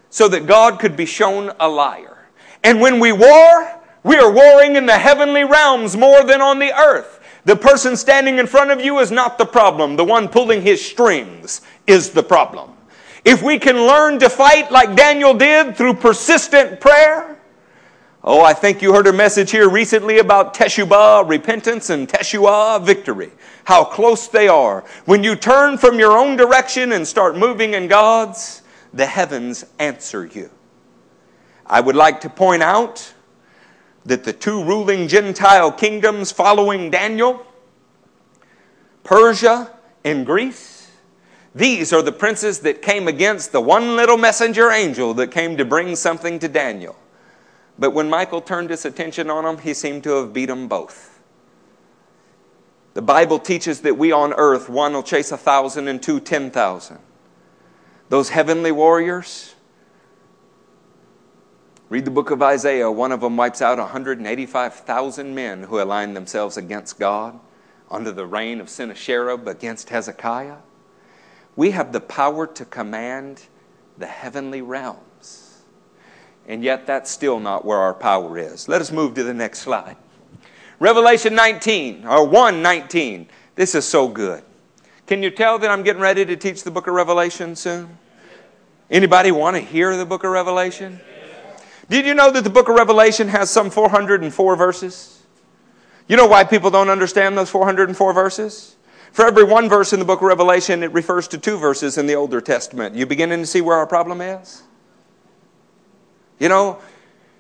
so that God could be shown a liar. And when we war, we are warring in the heavenly realms more than on the earth. The person standing in front of you is not the problem. The one pulling his strings is the problem. If we can learn to fight like Daniel did through persistent prayer, oh, I think you heard a message here recently about Teshuvah, repentance, and Teshuah, victory. How close they are. When you turn from your own direction and start moving in God's, the heavens answer you. I would like to point out that the two ruling Gentile kingdoms following Daniel, Persia and Greece, these are the princes that came against the one little messenger angel that came to bring something to Daniel. But when Michael turned his attention on them, he seemed to have beat them both. The Bible teaches that we on earth, one will chase a thousand and two, ten thousand. Those heavenly warriors, read the book of Isaiah. One of them wipes out 185,000 men who aligned themselves against God under the reign of Sennacherib against Hezekiah. We have the power to command the heavenly realms. And yet, that's still not where our power is. Let us move to the next slide. Revelation 19, or 119. This is so good. Can you tell that I'm getting ready to teach the book of Revelation soon? Anybody want to hear the book of Revelation? Did you know that the book of Revelation has some 404 verses? You know why people don't understand those 404 verses? For every one verse in the book of Revelation, it refers to two verses in the Older Testament. You beginning to see where our problem is? You know,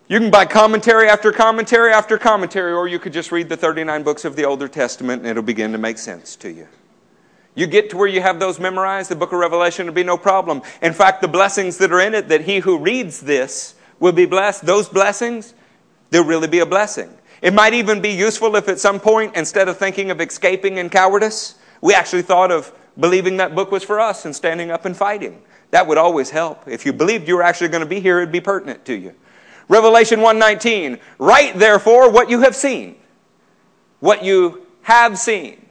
you can buy commentary after commentary after commentary, or you could just read the 39 books of the Older Testament and it'll begin to make sense to you. You get to where you have those memorized, the book of Revelation will be no problem. In fact, the blessings that are in it, that he who reads this will be blessed, those blessings, they'll really be a blessing. It might even be useful if at some point, instead of thinking of escaping in cowardice, we actually thought of believing that book was for us and standing up and fighting. That would always help. If you believed you were actually going to be here, it'd be pertinent to you. Revelation 1:19, write therefore what you have seen. What you have seen.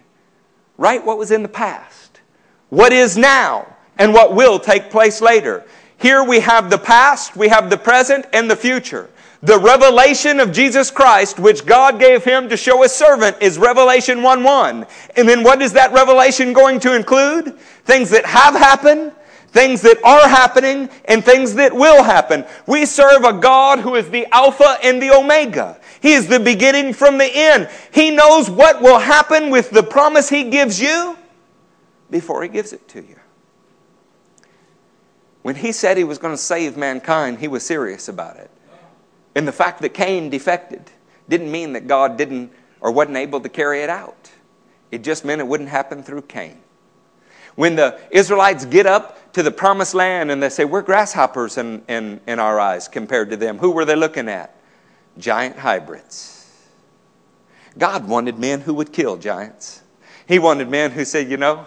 Write what was in the past. What is now and what will take place later. Here we have the past, we have the present, and the future. The revelation of Jesus Christ, which God gave him to show his servant, is Revelation 1 1. And then what is that revelation going to include? Things that have happened, things that are happening, and things that will happen. We serve a God who is the Alpha and the Omega. He is the beginning from the end. He knows what will happen with the promise He gives you before He gives it to you. When He said He was going to save mankind, He was serious about it. And the fact that Cain defected didn't mean that God didn't or wasn't able to carry it out. It just meant it wouldn't happen through Cain. When the Israelites get up to the promised land and they say, We're grasshoppers in, in, in our eyes compared to them, who were they looking at? Giant hybrids. God wanted men who would kill giants. He wanted men who said, You know,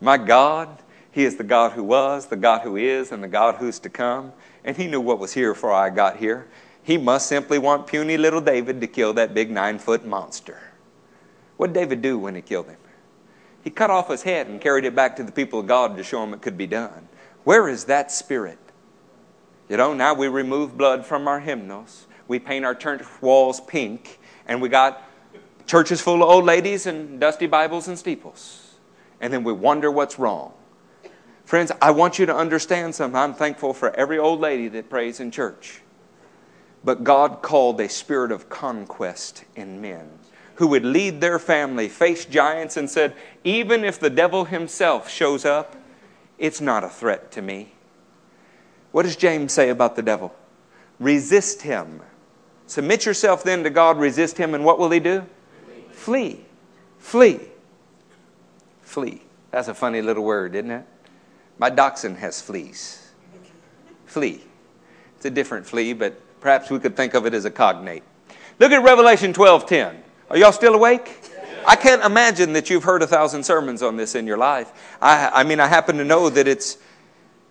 my God, He is the God who was, the God who is, and the God who's to come. And He knew what was here before I got here. He must simply want puny little David to kill that big nine foot monster. What did David do when he killed him? He cut off his head and carried it back to the people of God to show them it could be done. Where is that spirit? You know, now we remove blood from our hymnals. We paint our church walls pink, and we got churches full of old ladies and dusty Bibles and steeples. And then we wonder what's wrong. Friends, I want you to understand something. I'm thankful for every old lady that prays in church. But God called a spirit of conquest in men who would lead their family, face giants, and said, Even if the devil himself shows up, it's not a threat to me. What does James say about the devil? Resist him. Submit yourself then to God, resist him, and what will he do? Flee. Flee. Flee. That's a funny little word, isn't it? My dachshund has fleas. Flee. It's a different flea, but perhaps we could think of it as a cognate. Look at Revelation 12:10. Are y'all still awake? I can't imagine that you've heard a thousand sermons on this in your life. I, I mean, I happen to know that it's,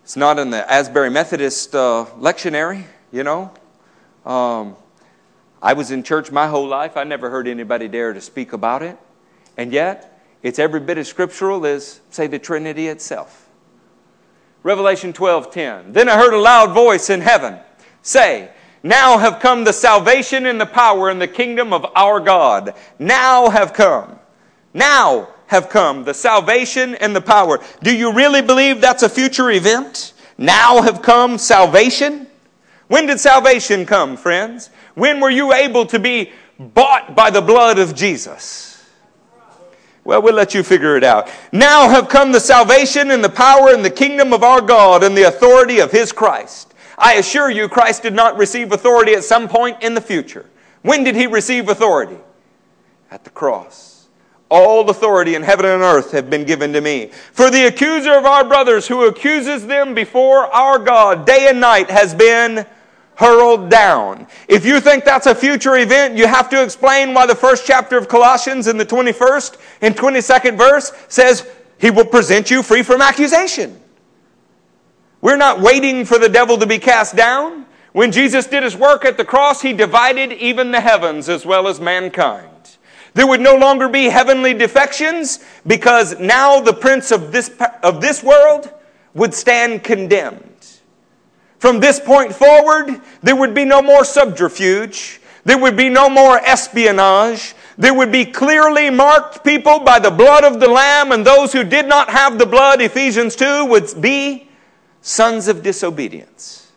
it's not in the Asbury Methodist uh, lectionary, you know. Um, I was in church my whole life. I never heard anybody dare to speak about it. And yet, it's every bit as scriptural as, say, the Trinity itself. Revelation 12:10. Then I heard a loud voice in heaven say, now have come the salvation and the power and the kingdom of our God. Now have come. Now have come the salvation and the power. Do you really believe that's a future event? Now have come salvation? When did salvation come, friends? When were you able to be bought by the blood of Jesus? Well, we'll let you figure it out. Now have come the salvation and the power and the kingdom of our God and the authority of his Christ. I assure you, Christ did not receive authority at some point in the future. When did he receive authority? At the cross. All authority in heaven and earth have been given to me. For the accuser of our brothers who accuses them before our God day and night has been hurled down. If you think that's a future event, you have to explain why the first chapter of Colossians in the 21st and 22nd verse says he will present you free from accusation. We're not waiting for the devil to be cast down. When Jesus did his work at the cross, he divided even the heavens as well as mankind. There would no longer be heavenly defections because now the prince of this, of this world would stand condemned. From this point forward, there would be no more subterfuge. There would be no more espionage. There would be clearly marked people by the blood of the Lamb, and those who did not have the blood, Ephesians 2, would be sons of disobedience.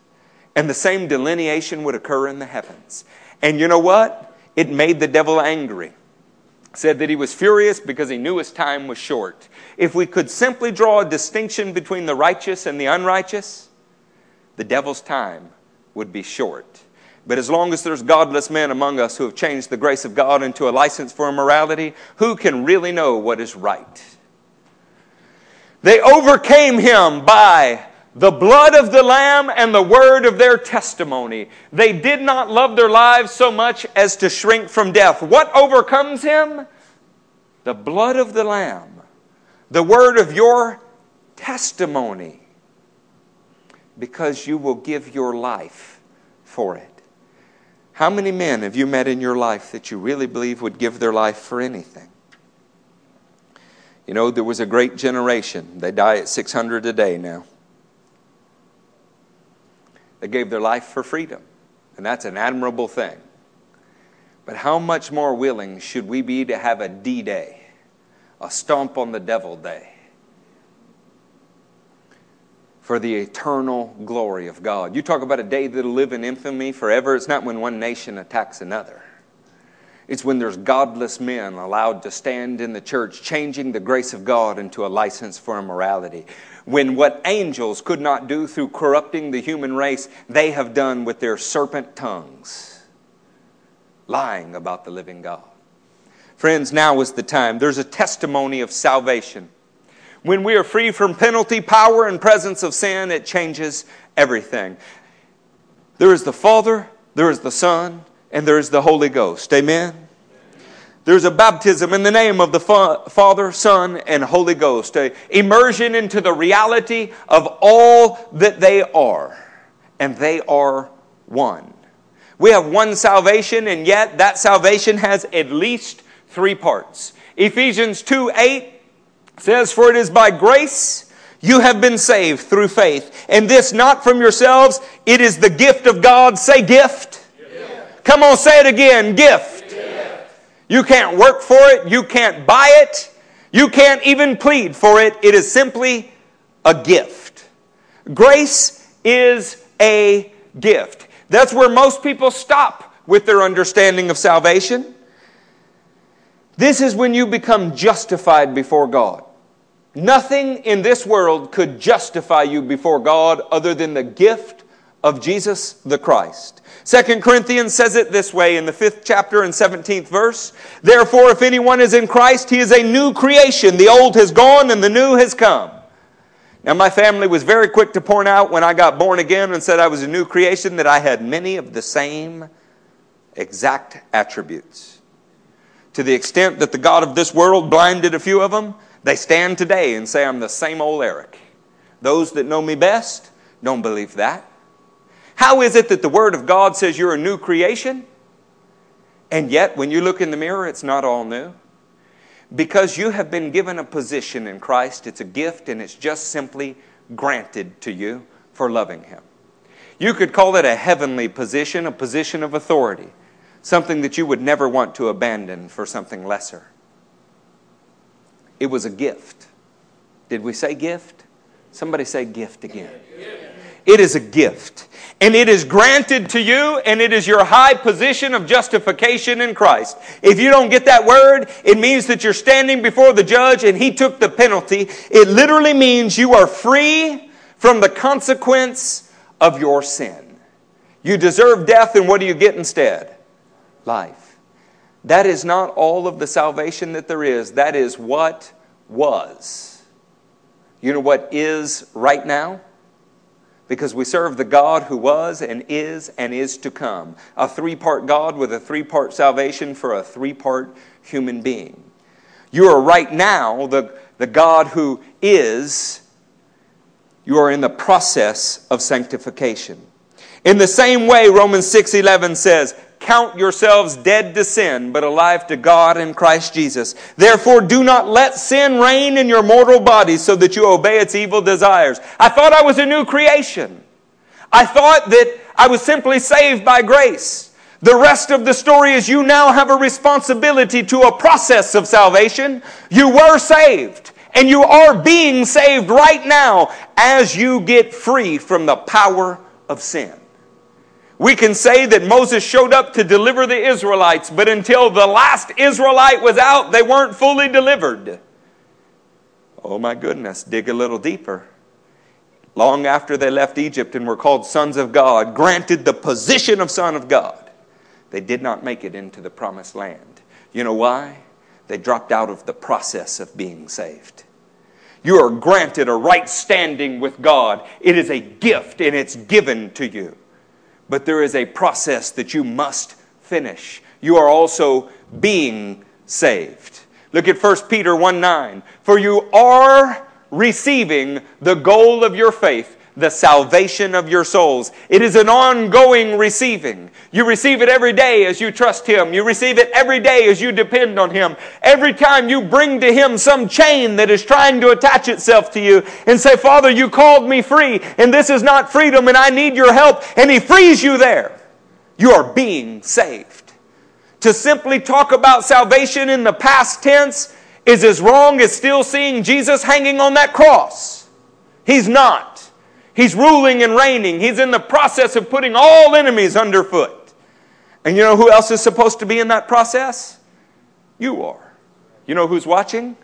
And the same delineation would occur in the heavens. And you know what? It made the devil angry. Said that he was furious because he knew his time was short. If we could simply draw a distinction between the righteous and the unrighteous, the devil's time would be short. But as long as there's godless men among us who have changed the grace of God into a license for immorality, who can really know what is right? They overcame him by the blood of the Lamb and the word of their testimony. They did not love their lives so much as to shrink from death. What overcomes him? The blood of the Lamb, the word of your testimony, because you will give your life for it. How many men have you met in your life that you really believe would give their life for anything? You know, there was a great generation. They die at 600 a day now. They gave their life for freedom, and that's an admirable thing. But how much more willing should we be to have a D Day, a stomp on the devil day, for the eternal glory of God? You talk about a day that'll live in infamy forever. It's not when one nation attacks another. It's when there's godless men allowed to stand in the church, changing the grace of God into a license for immorality. When what angels could not do through corrupting the human race, they have done with their serpent tongues, lying about the living God. Friends, now is the time. There's a testimony of salvation. When we are free from penalty, power, and presence of sin, it changes everything. There is the Father, there is the Son, and there's the Holy Ghost. Amen? There's a baptism in the name of the Father, Son, and Holy Ghost, a immersion into the reality of all that they are, and they are one. We have one salvation, and yet that salvation has at least three parts. Ephesians 2 8 says, For it is by grace you have been saved through faith, and this not from yourselves, it is the gift of God. Say gift. Come on, say it again gift. You can't work for it, you can't buy it, you can't even plead for it. It is simply a gift. Grace is a gift. That's where most people stop with their understanding of salvation. This is when you become justified before God. Nothing in this world could justify you before God other than the gift of Jesus the Christ. Second Corinthians says it this way in the fifth chapter and 17th verse. Therefore, if anyone is in Christ, he is a new creation. The old has gone and the new has come. Now, my family was very quick to point out when I got born again and said I was a new creation that I had many of the same exact attributes. To the extent that the God of this world blinded a few of them, they stand today and say I'm the same old Eric. Those that know me best don't believe that. How is it that the Word of God says you're a new creation? And yet, when you look in the mirror, it's not all new? Because you have been given a position in Christ, it's a gift, and it's just simply granted to you for loving Him. You could call it a heavenly position, a position of authority, something that you would never want to abandon for something lesser. It was a gift. Did we say gift? Somebody say gift again. It is a gift and it is granted to you, and it is your high position of justification in Christ. If you don't get that word, it means that you're standing before the judge and he took the penalty. It literally means you are free from the consequence of your sin. You deserve death, and what do you get instead? Life. That is not all of the salvation that there is, that is what was. You know what is right now? Because we serve the God who was and is and is to come. A three part God with a three part salvation for a three part human being. You are right now the, the God who is, you are in the process of sanctification. In the same way, Romans 6:11 says, Count yourselves dead to sin, but alive to God in Christ Jesus. Therefore, do not let sin reign in your mortal bodies so that you obey its evil desires. I thought I was a new creation. I thought that I was simply saved by grace. The rest of the story is you now have a responsibility to a process of salvation. You were saved, and you are being saved right now as you get free from the power of sin. We can say that Moses showed up to deliver the Israelites, but until the last Israelite was out, they weren't fully delivered. Oh my goodness, dig a little deeper. Long after they left Egypt and were called sons of God, granted the position of son of God, they did not make it into the promised land. You know why? They dropped out of the process of being saved. You are granted a right standing with God. It is a gift and it's given to you but there is a process that you must finish. You are also being saved. Look at 1 Peter 1 9. For you are receiving the goal of your faith, the salvation of your souls. It is an ongoing receiving. You receive it every day as you trust Him. You receive it every day as you depend on Him. Every time you bring to Him some chain that is trying to attach itself to you and say, Father, you called me free and this is not freedom and I need your help. And He frees you there. You are being saved. To simply talk about salvation in the past tense is as wrong as still seeing Jesus hanging on that cross. He's not. He's ruling and reigning. He's in the process of putting all enemies underfoot. And you know who else is supposed to be in that process? You are. You know who's watching?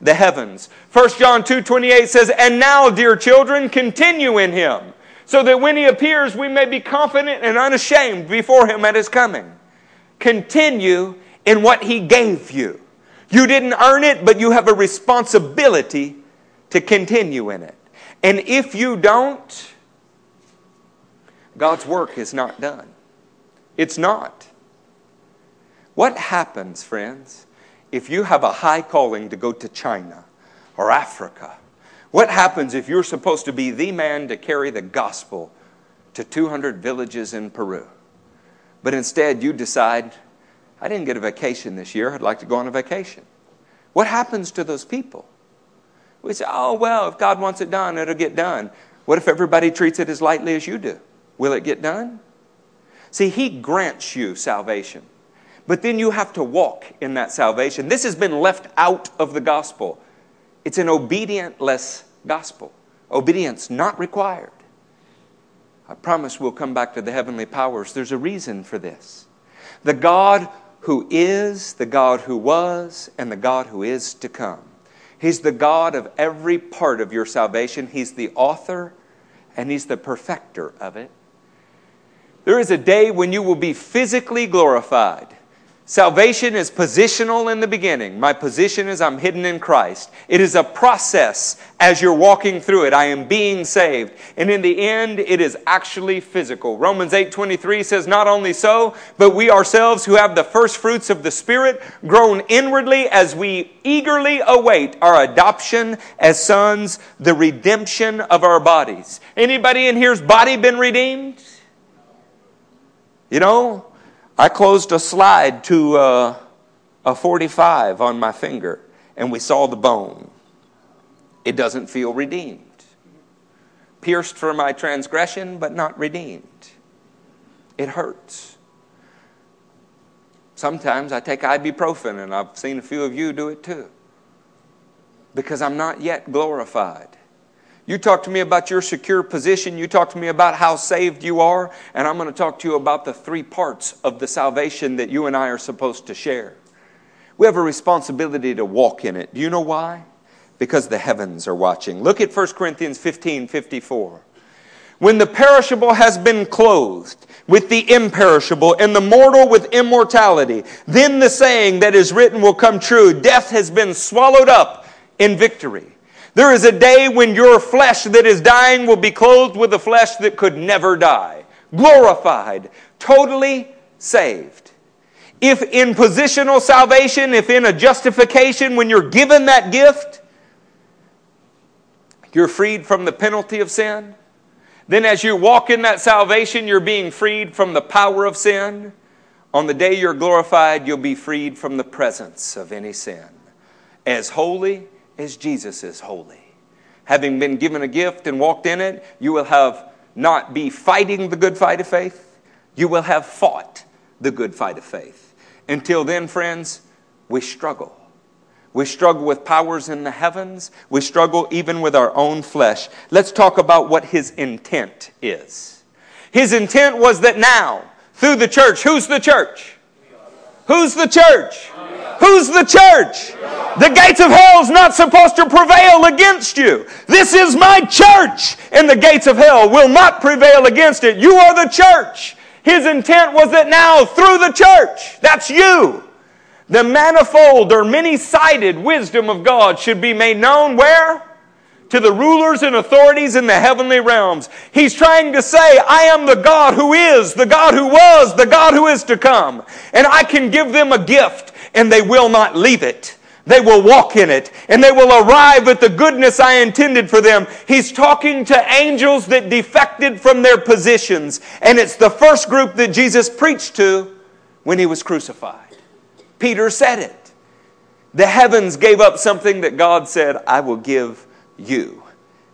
The heavens. 1 John 2 28 says, And now, dear children, continue in him, so that when he appears, we may be confident and unashamed before him at his coming. Continue in what he gave you. You didn't earn it, but you have a responsibility to continue in it. And if you don't, God's work is not done. It's not. What happens, friends, if you have a high calling to go to China or Africa? What happens if you're supposed to be the man to carry the gospel to 200 villages in Peru? But instead, you decide, I didn't get a vacation this year, I'd like to go on a vacation. What happens to those people? We say, oh, well, if God wants it done, it'll get done. What if everybody treats it as lightly as you do? Will it get done? See, He grants you salvation, but then you have to walk in that salvation. This has been left out of the gospel. It's an obedientless gospel, obedience not required. I promise we'll come back to the heavenly powers. There's a reason for this. The God who is, the God who was, and the God who is to come He's the God of every part of your salvation. He's the author and He's the perfecter of it. There is a day when you will be physically glorified. Salvation is positional in the beginning. My position is I'm hidden in Christ. It is a process as you're walking through it. I am being saved. And in the end, it is actually physical. Romans 8:23 says not only so, but we ourselves who have the first fruits of the spirit groan inwardly as we eagerly await our adoption as sons, the redemption of our bodies. Anybody in here's body been redeemed? You know, I closed a slide to uh, a 45 on my finger, and we saw the bone. It doesn't feel redeemed. Pierced for my transgression, but not redeemed. It hurts. Sometimes I take ibuprofen, and I've seen a few of you do it too, because I'm not yet glorified. You talk to me about your secure position. You talk to me about how saved you are. And I'm going to talk to you about the three parts of the salvation that you and I are supposed to share. We have a responsibility to walk in it. Do you know why? Because the heavens are watching. Look at 1 Corinthians 15 54. When the perishable has been clothed with the imperishable and the mortal with immortality, then the saying that is written will come true Death has been swallowed up in victory. There is a day when your flesh that is dying will be clothed with a flesh that could never die, glorified, totally saved. If in positional salvation, if in a justification, when you're given that gift, you're freed from the penalty of sin, then as you walk in that salvation, you're being freed from the power of sin. On the day you're glorified, you'll be freed from the presence of any sin. As holy as Jesus is holy. Having been given a gift and walked in it, you will have not be fighting the good fight of faith, you will have fought the good fight of faith. Until then, friends, we struggle. We struggle with powers in the heavens. We struggle even with our own flesh. Let's talk about what his intent is. His intent was that now, through the church, who's the church? Who's the church? Who's the church? The gates of hell is not supposed to prevail against you. This is my church, and the gates of hell will not prevail against it. You are the church. His intent was that now, through the church, that's you, the manifold or many sided wisdom of God should be made known where? To the rulers and authorities in the heavenly realms. He's trying to say, I am the God who is, the God who was, the God who is to come. And I can give them a gift and they will not leave it. They will walk in it and they will arrive at the goodness I intended for them. He's talking to angels that defected from their positions. And it's the first group that Jesus preached to when he was crucified. Peter said it. The heavens gave up something that God said, I will give you,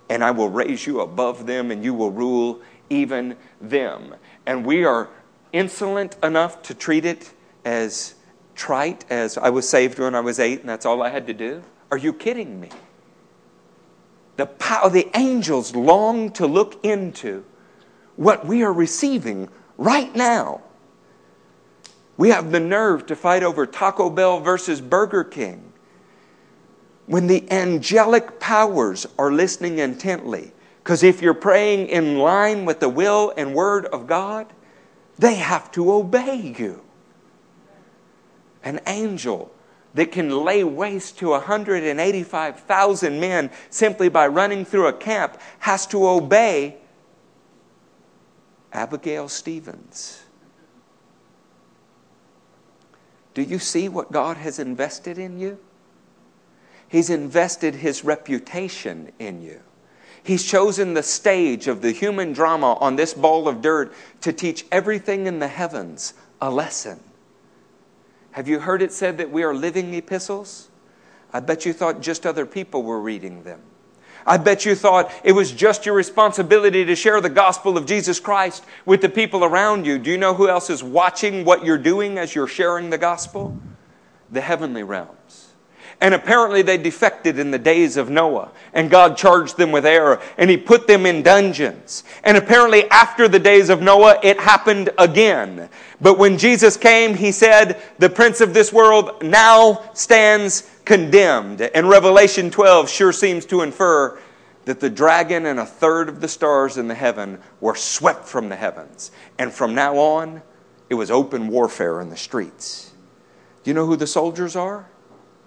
and I will raise you above them, and you will rule even them. And we are insolent enough to treat it as trite as I was saved when I was eight and that's all I had to do? Are you kidding me? The, power, the angels long to look into what we are receiving right now. We have the nerve to fight over Taco Bell versus Burger King. When the angelic powers are listening intently, because if you're praying in line with the will and word of God, they have to obey you an angel that can lay waste to 185,000 men simply by running through a camp has to obey Abigail Stevens. Do you see what God has invested in you? He's invested his reputation in you. He's chosen the stage of the human drama on this ball of dirt to teach everything in the heavens a lesson. Have you heard it said that we are living epistles? I bet you thought just other people were reading them. I bet you thought it was just your responsibility to share the gospel of Jesus Christ with the people around you. Do you know who else is watching what you're doing as you're sharing the gospel? The heavenly realms. And apparently they defected in the days of Noah. And God charged them with error. And he put them in dungeons. And apparently after the days of Noah, it happened again. But when Jesus came, he said, The prince of this world now stands condemned. And Revelation 12 sure seems to infer that the dragon and a third of the stars in the heaven were swept from the heavens. And from now on, it was open warfare in the streets. Do you know who the soldiers are?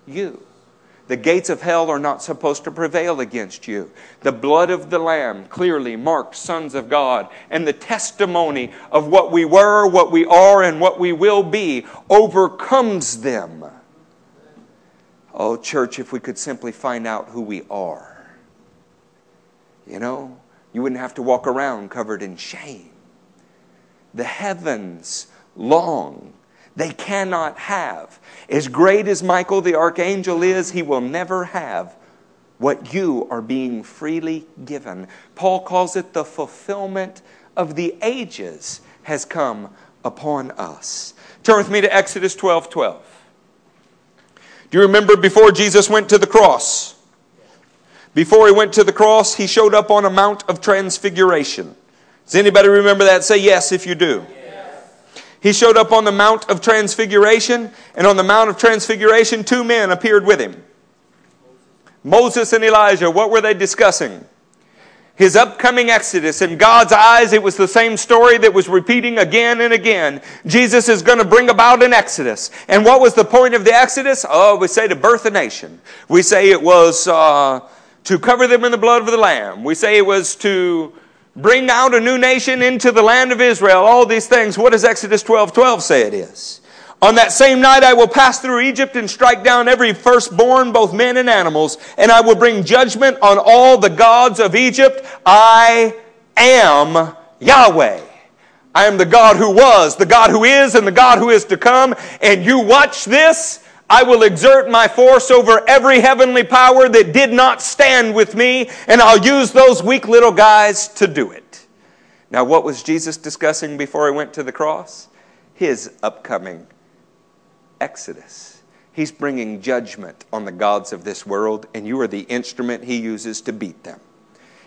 you. The gates of hell are not supposed to prevail against you. The blood of the Lamb clearly marks sons of God, and the testimony of what we were, what we are, and what we will be overcomes them. Oh, church, if we could simply find out who we are. You know, you wouldn't have to walk around covered in shame. The heavens long they cannot have. As great as Michael the archangel is, he will never have what you are being freely given. Paul calls it the fulfillment of the ages has come upon us. Turn with me to Exodus 12 12. Do you remember before Jesus went to the cross? Before he went to the cross, he showed up on a Mount of Transfiguration. Does anybody remember that? Say yes if you do. He showed up on the Mount of Transfiguration, and on the Mount of Transfiguration, two men appeared with him Moses and Elijah. What were they discussing? His upcoming exodus. In God's eyes, it was the same story that was repeating again and again. Jesus is going to bring about an exodus. And what was the point of the exodus? Oh, we say to birth a nation. We say it was uh, to cover them in the blood of the Lamb. We say it was to bring out a new nation into the land of Israel, all these things. What does Exodus 12 12 say it is? On that same night I will pass through Egypt and strike down every firstborn, both men and animals, and I will bring judgment on all the gods of Egypt. I am Yahweh. I am the God who was, the God who is, and the God who is to come. And you watch this I will exert my force over every heavenly power that did not stand with me, and I'll use those weak little guys to do it. Now, what was Jesus discussing before he went to the cross? His upcoming exodus. He's bringing judgment on the gods of this world, and you are the instrument he uses to beat them.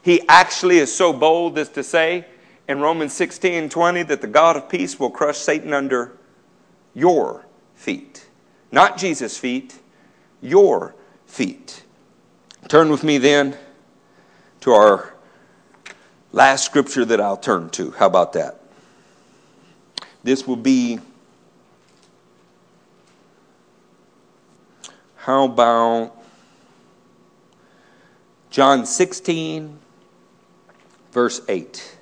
He actually is so bold as to say in Romans 16 20 that the God of peace will crush Satan under your feet. Not Jesus' feet, your feet. Turn with me then to our last scripture that I'll turn to. How about that? This will be. How about John 16, verse 8?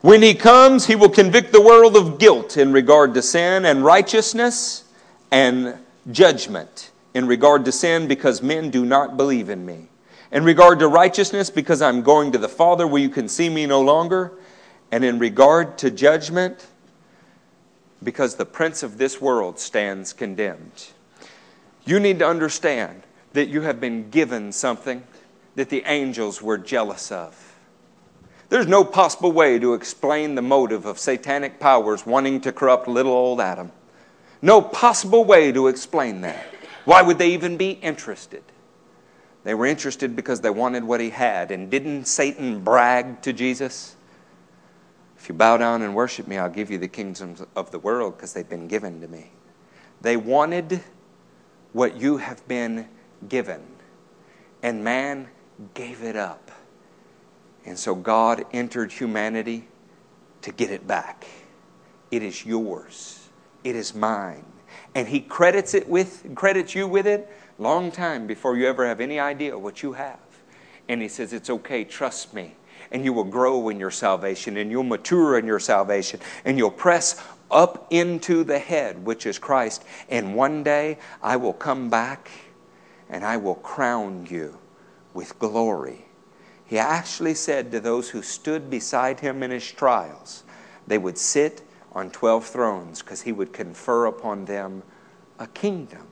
When he comes, he will convict the world of guilt in regard to sin and righteousness and judgment In regard to sin, because men do not believe in me. In regard to righteousness, because I'm going to the Father where you can see me no longer. And in regard to judgment, because the prince of this world stands condemned. You need to understand that you have been given something that the angels were jealous of. There's no possible way to explain the motive of satanic powers wanting to corrupt little old Adam. No possible way to explain that. Why would they even be interested? They were interested because they wanted what he had. And didn't Satan brag to Jesus? If you bow down and worship me, I'll give you the kingdoms of the world because they've been given to me. They wanted what you have been given. And man gave it up. And so God entered humanity to get it back. It is yours. It is mine. And he credits it with credits you with it long time before you ever have any idea what you have. And he says, It's okay, trust me. And you will grow in your salvation and you'll mature in your salvation and you'll press up into the head, which is Christ. And one day I will come back and I will crown you with glory he actually said to those who stood beside him in his trials, they would sit on 12 thrones because he would confer upon them a kingdom.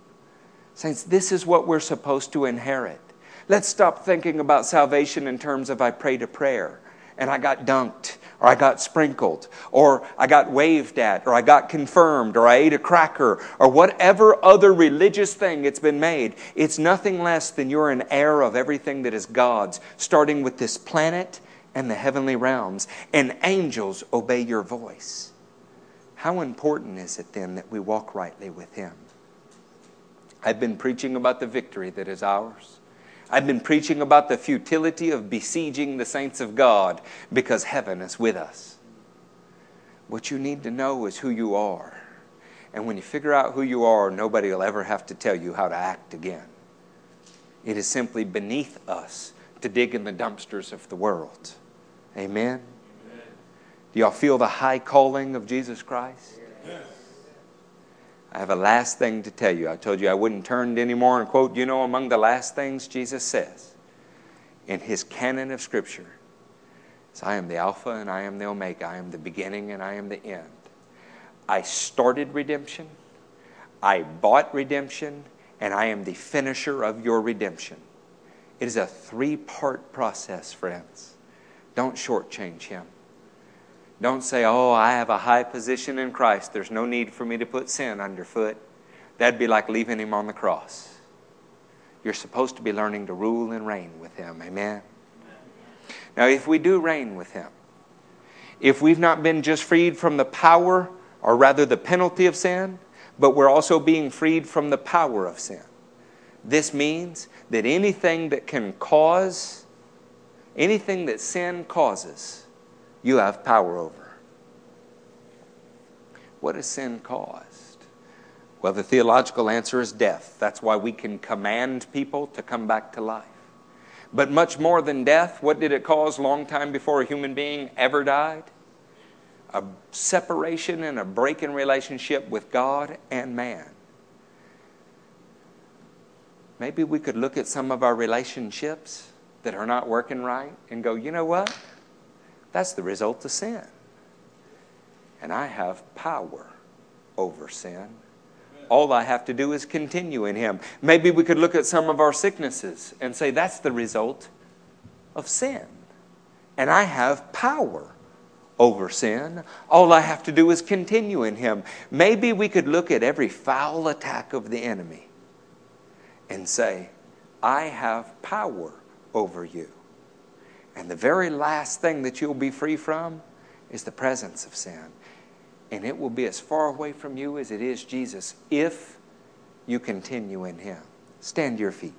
Saints, this is what we're supposed to inherit. Let's stop thinking about salvation in terms of I prayed a prayer and I got dunked or I got sprinkled, or I got waved at, or I got confirmed, or I ate a cracker, or whatever other religious thing it's been made, it's nothing less than you're an heir of everything that is God's, starting with this planet and the heavenly realms, and angels obey your voice. How important is it then that we walk rightly with Him? I've been preaching about the victory that is ours. I've been preaching about the futility of besieging the saints of God because heaven is with us. What you need to know is who you are. And when you figure out who you are, nobody will ever have to tell you how to act again. It is simply beneath us to dig in the dumpsters of the world. Amen? Do y'all feel the high calling of Jesus Christ? Yes. I have a last thing to tell you. I told you I wouldn't turn anymore and quote, you know, among the last things Jesus says in his canon of Scripture is, I am the Alpha and I am the Omega. I am the beginning and I am the end. I started redemption, I bought redemption, and I am the finisher of your redemption. It is a three part process, friends. Don't shortchange him. Don't say, oh, I have a high position in Christ. There's no need for me to put sin underfoot. That'd be like leaving him on the cross. You're supposed to be learning to rule and reign with him. Amen? Now, if we do reign with him, if we've not been just freed from the power, or rather the penalty of sin, but we're also being freed from the power of sin, this means that anything that can cause, anything that sin causes, you have power over. What has sin caused? Well, the theological answer is death. That's why we can command people to come back to life. But much more than death, what did it cause long time before a human being ever died? A separation and a break in relationship with God and man. Maybe we could look at some of our relationships that are not working right and go, you know what? That's the result of sin. And I have power over sin. All I have to do is continue in Him. Maybe we could look at some of our sicknesses and say that's the result of sin. And I have power over sin. All I have to do is continue in Him. Maybe we could look at every foul attack of the enemy and say, I have power over you. And the very last thing that you'll be free from is the presence of sin. And it will be as far away from you as it is Jesus if you continue in Him. Stand to your feet.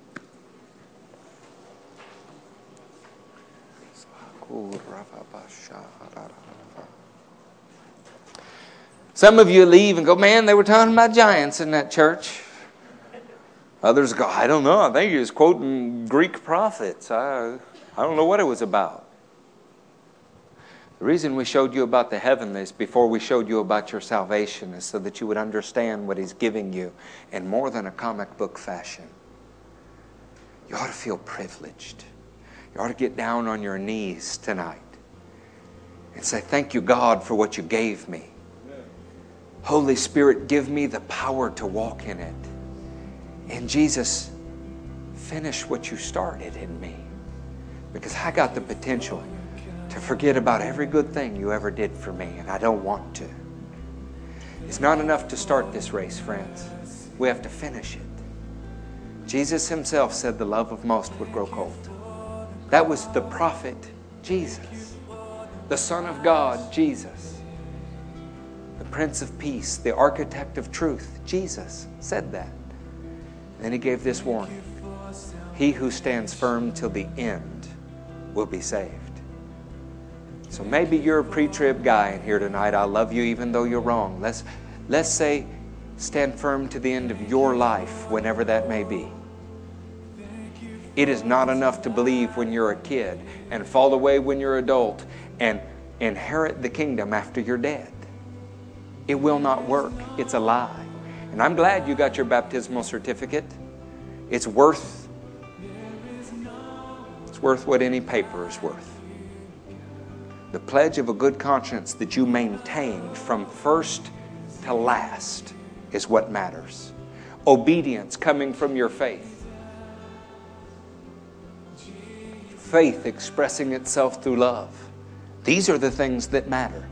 Some of you leave and go, man, they were talking about giants in that church. Others go, I don't know. I think he was quoting Greek prophets. I, I don't know what it was about. The reason we showed you about the heavenlies before we showed you about your salvation is so that you would understand what He's giving you in more than a comic book fashion. You ought to feel privileged. You ought to get down on your knees tonight and say, Thank you, God, for what you gave me. Holy Spirit, give me the power to walk in it. And Jesus, finish what you started in me. Because I got the potential to forget about every good thing you ever did for me, and I don't want to. It's not enough to start this race, friends. We have to finish it. Jesus himself said the love of most would grow cold. That was the prophet Jesus, the Son of God, Jesus, the Prince of Peace, the architect of truth, Jesus said that. Then he gave this warning He who stands firm till the end will be saved. So maybe you're a pre-trib guy in here tonight. I love you even though you're wrong. Let's let's say stand firm to the end of your life whenever that may be. It is not enough to believe when you're a kid and fall away when you're adult and inherit the kingdom after you're dead. It will not work. It's a lie. And I'm glad you got your baptismal certificate. It's worth worth what any paper is worth. The pledge of a good conscience that you maintained from first to last is what matters. Obedience coming from your faith. Faith expressing itself through love. These are the things that matter.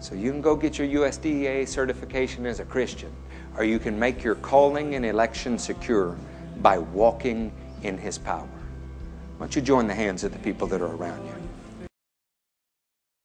So you can go get your USDA certification as a Christian, or you can make your calling and election secure by walking in His power. Why don't you join the hands of the people that are around you?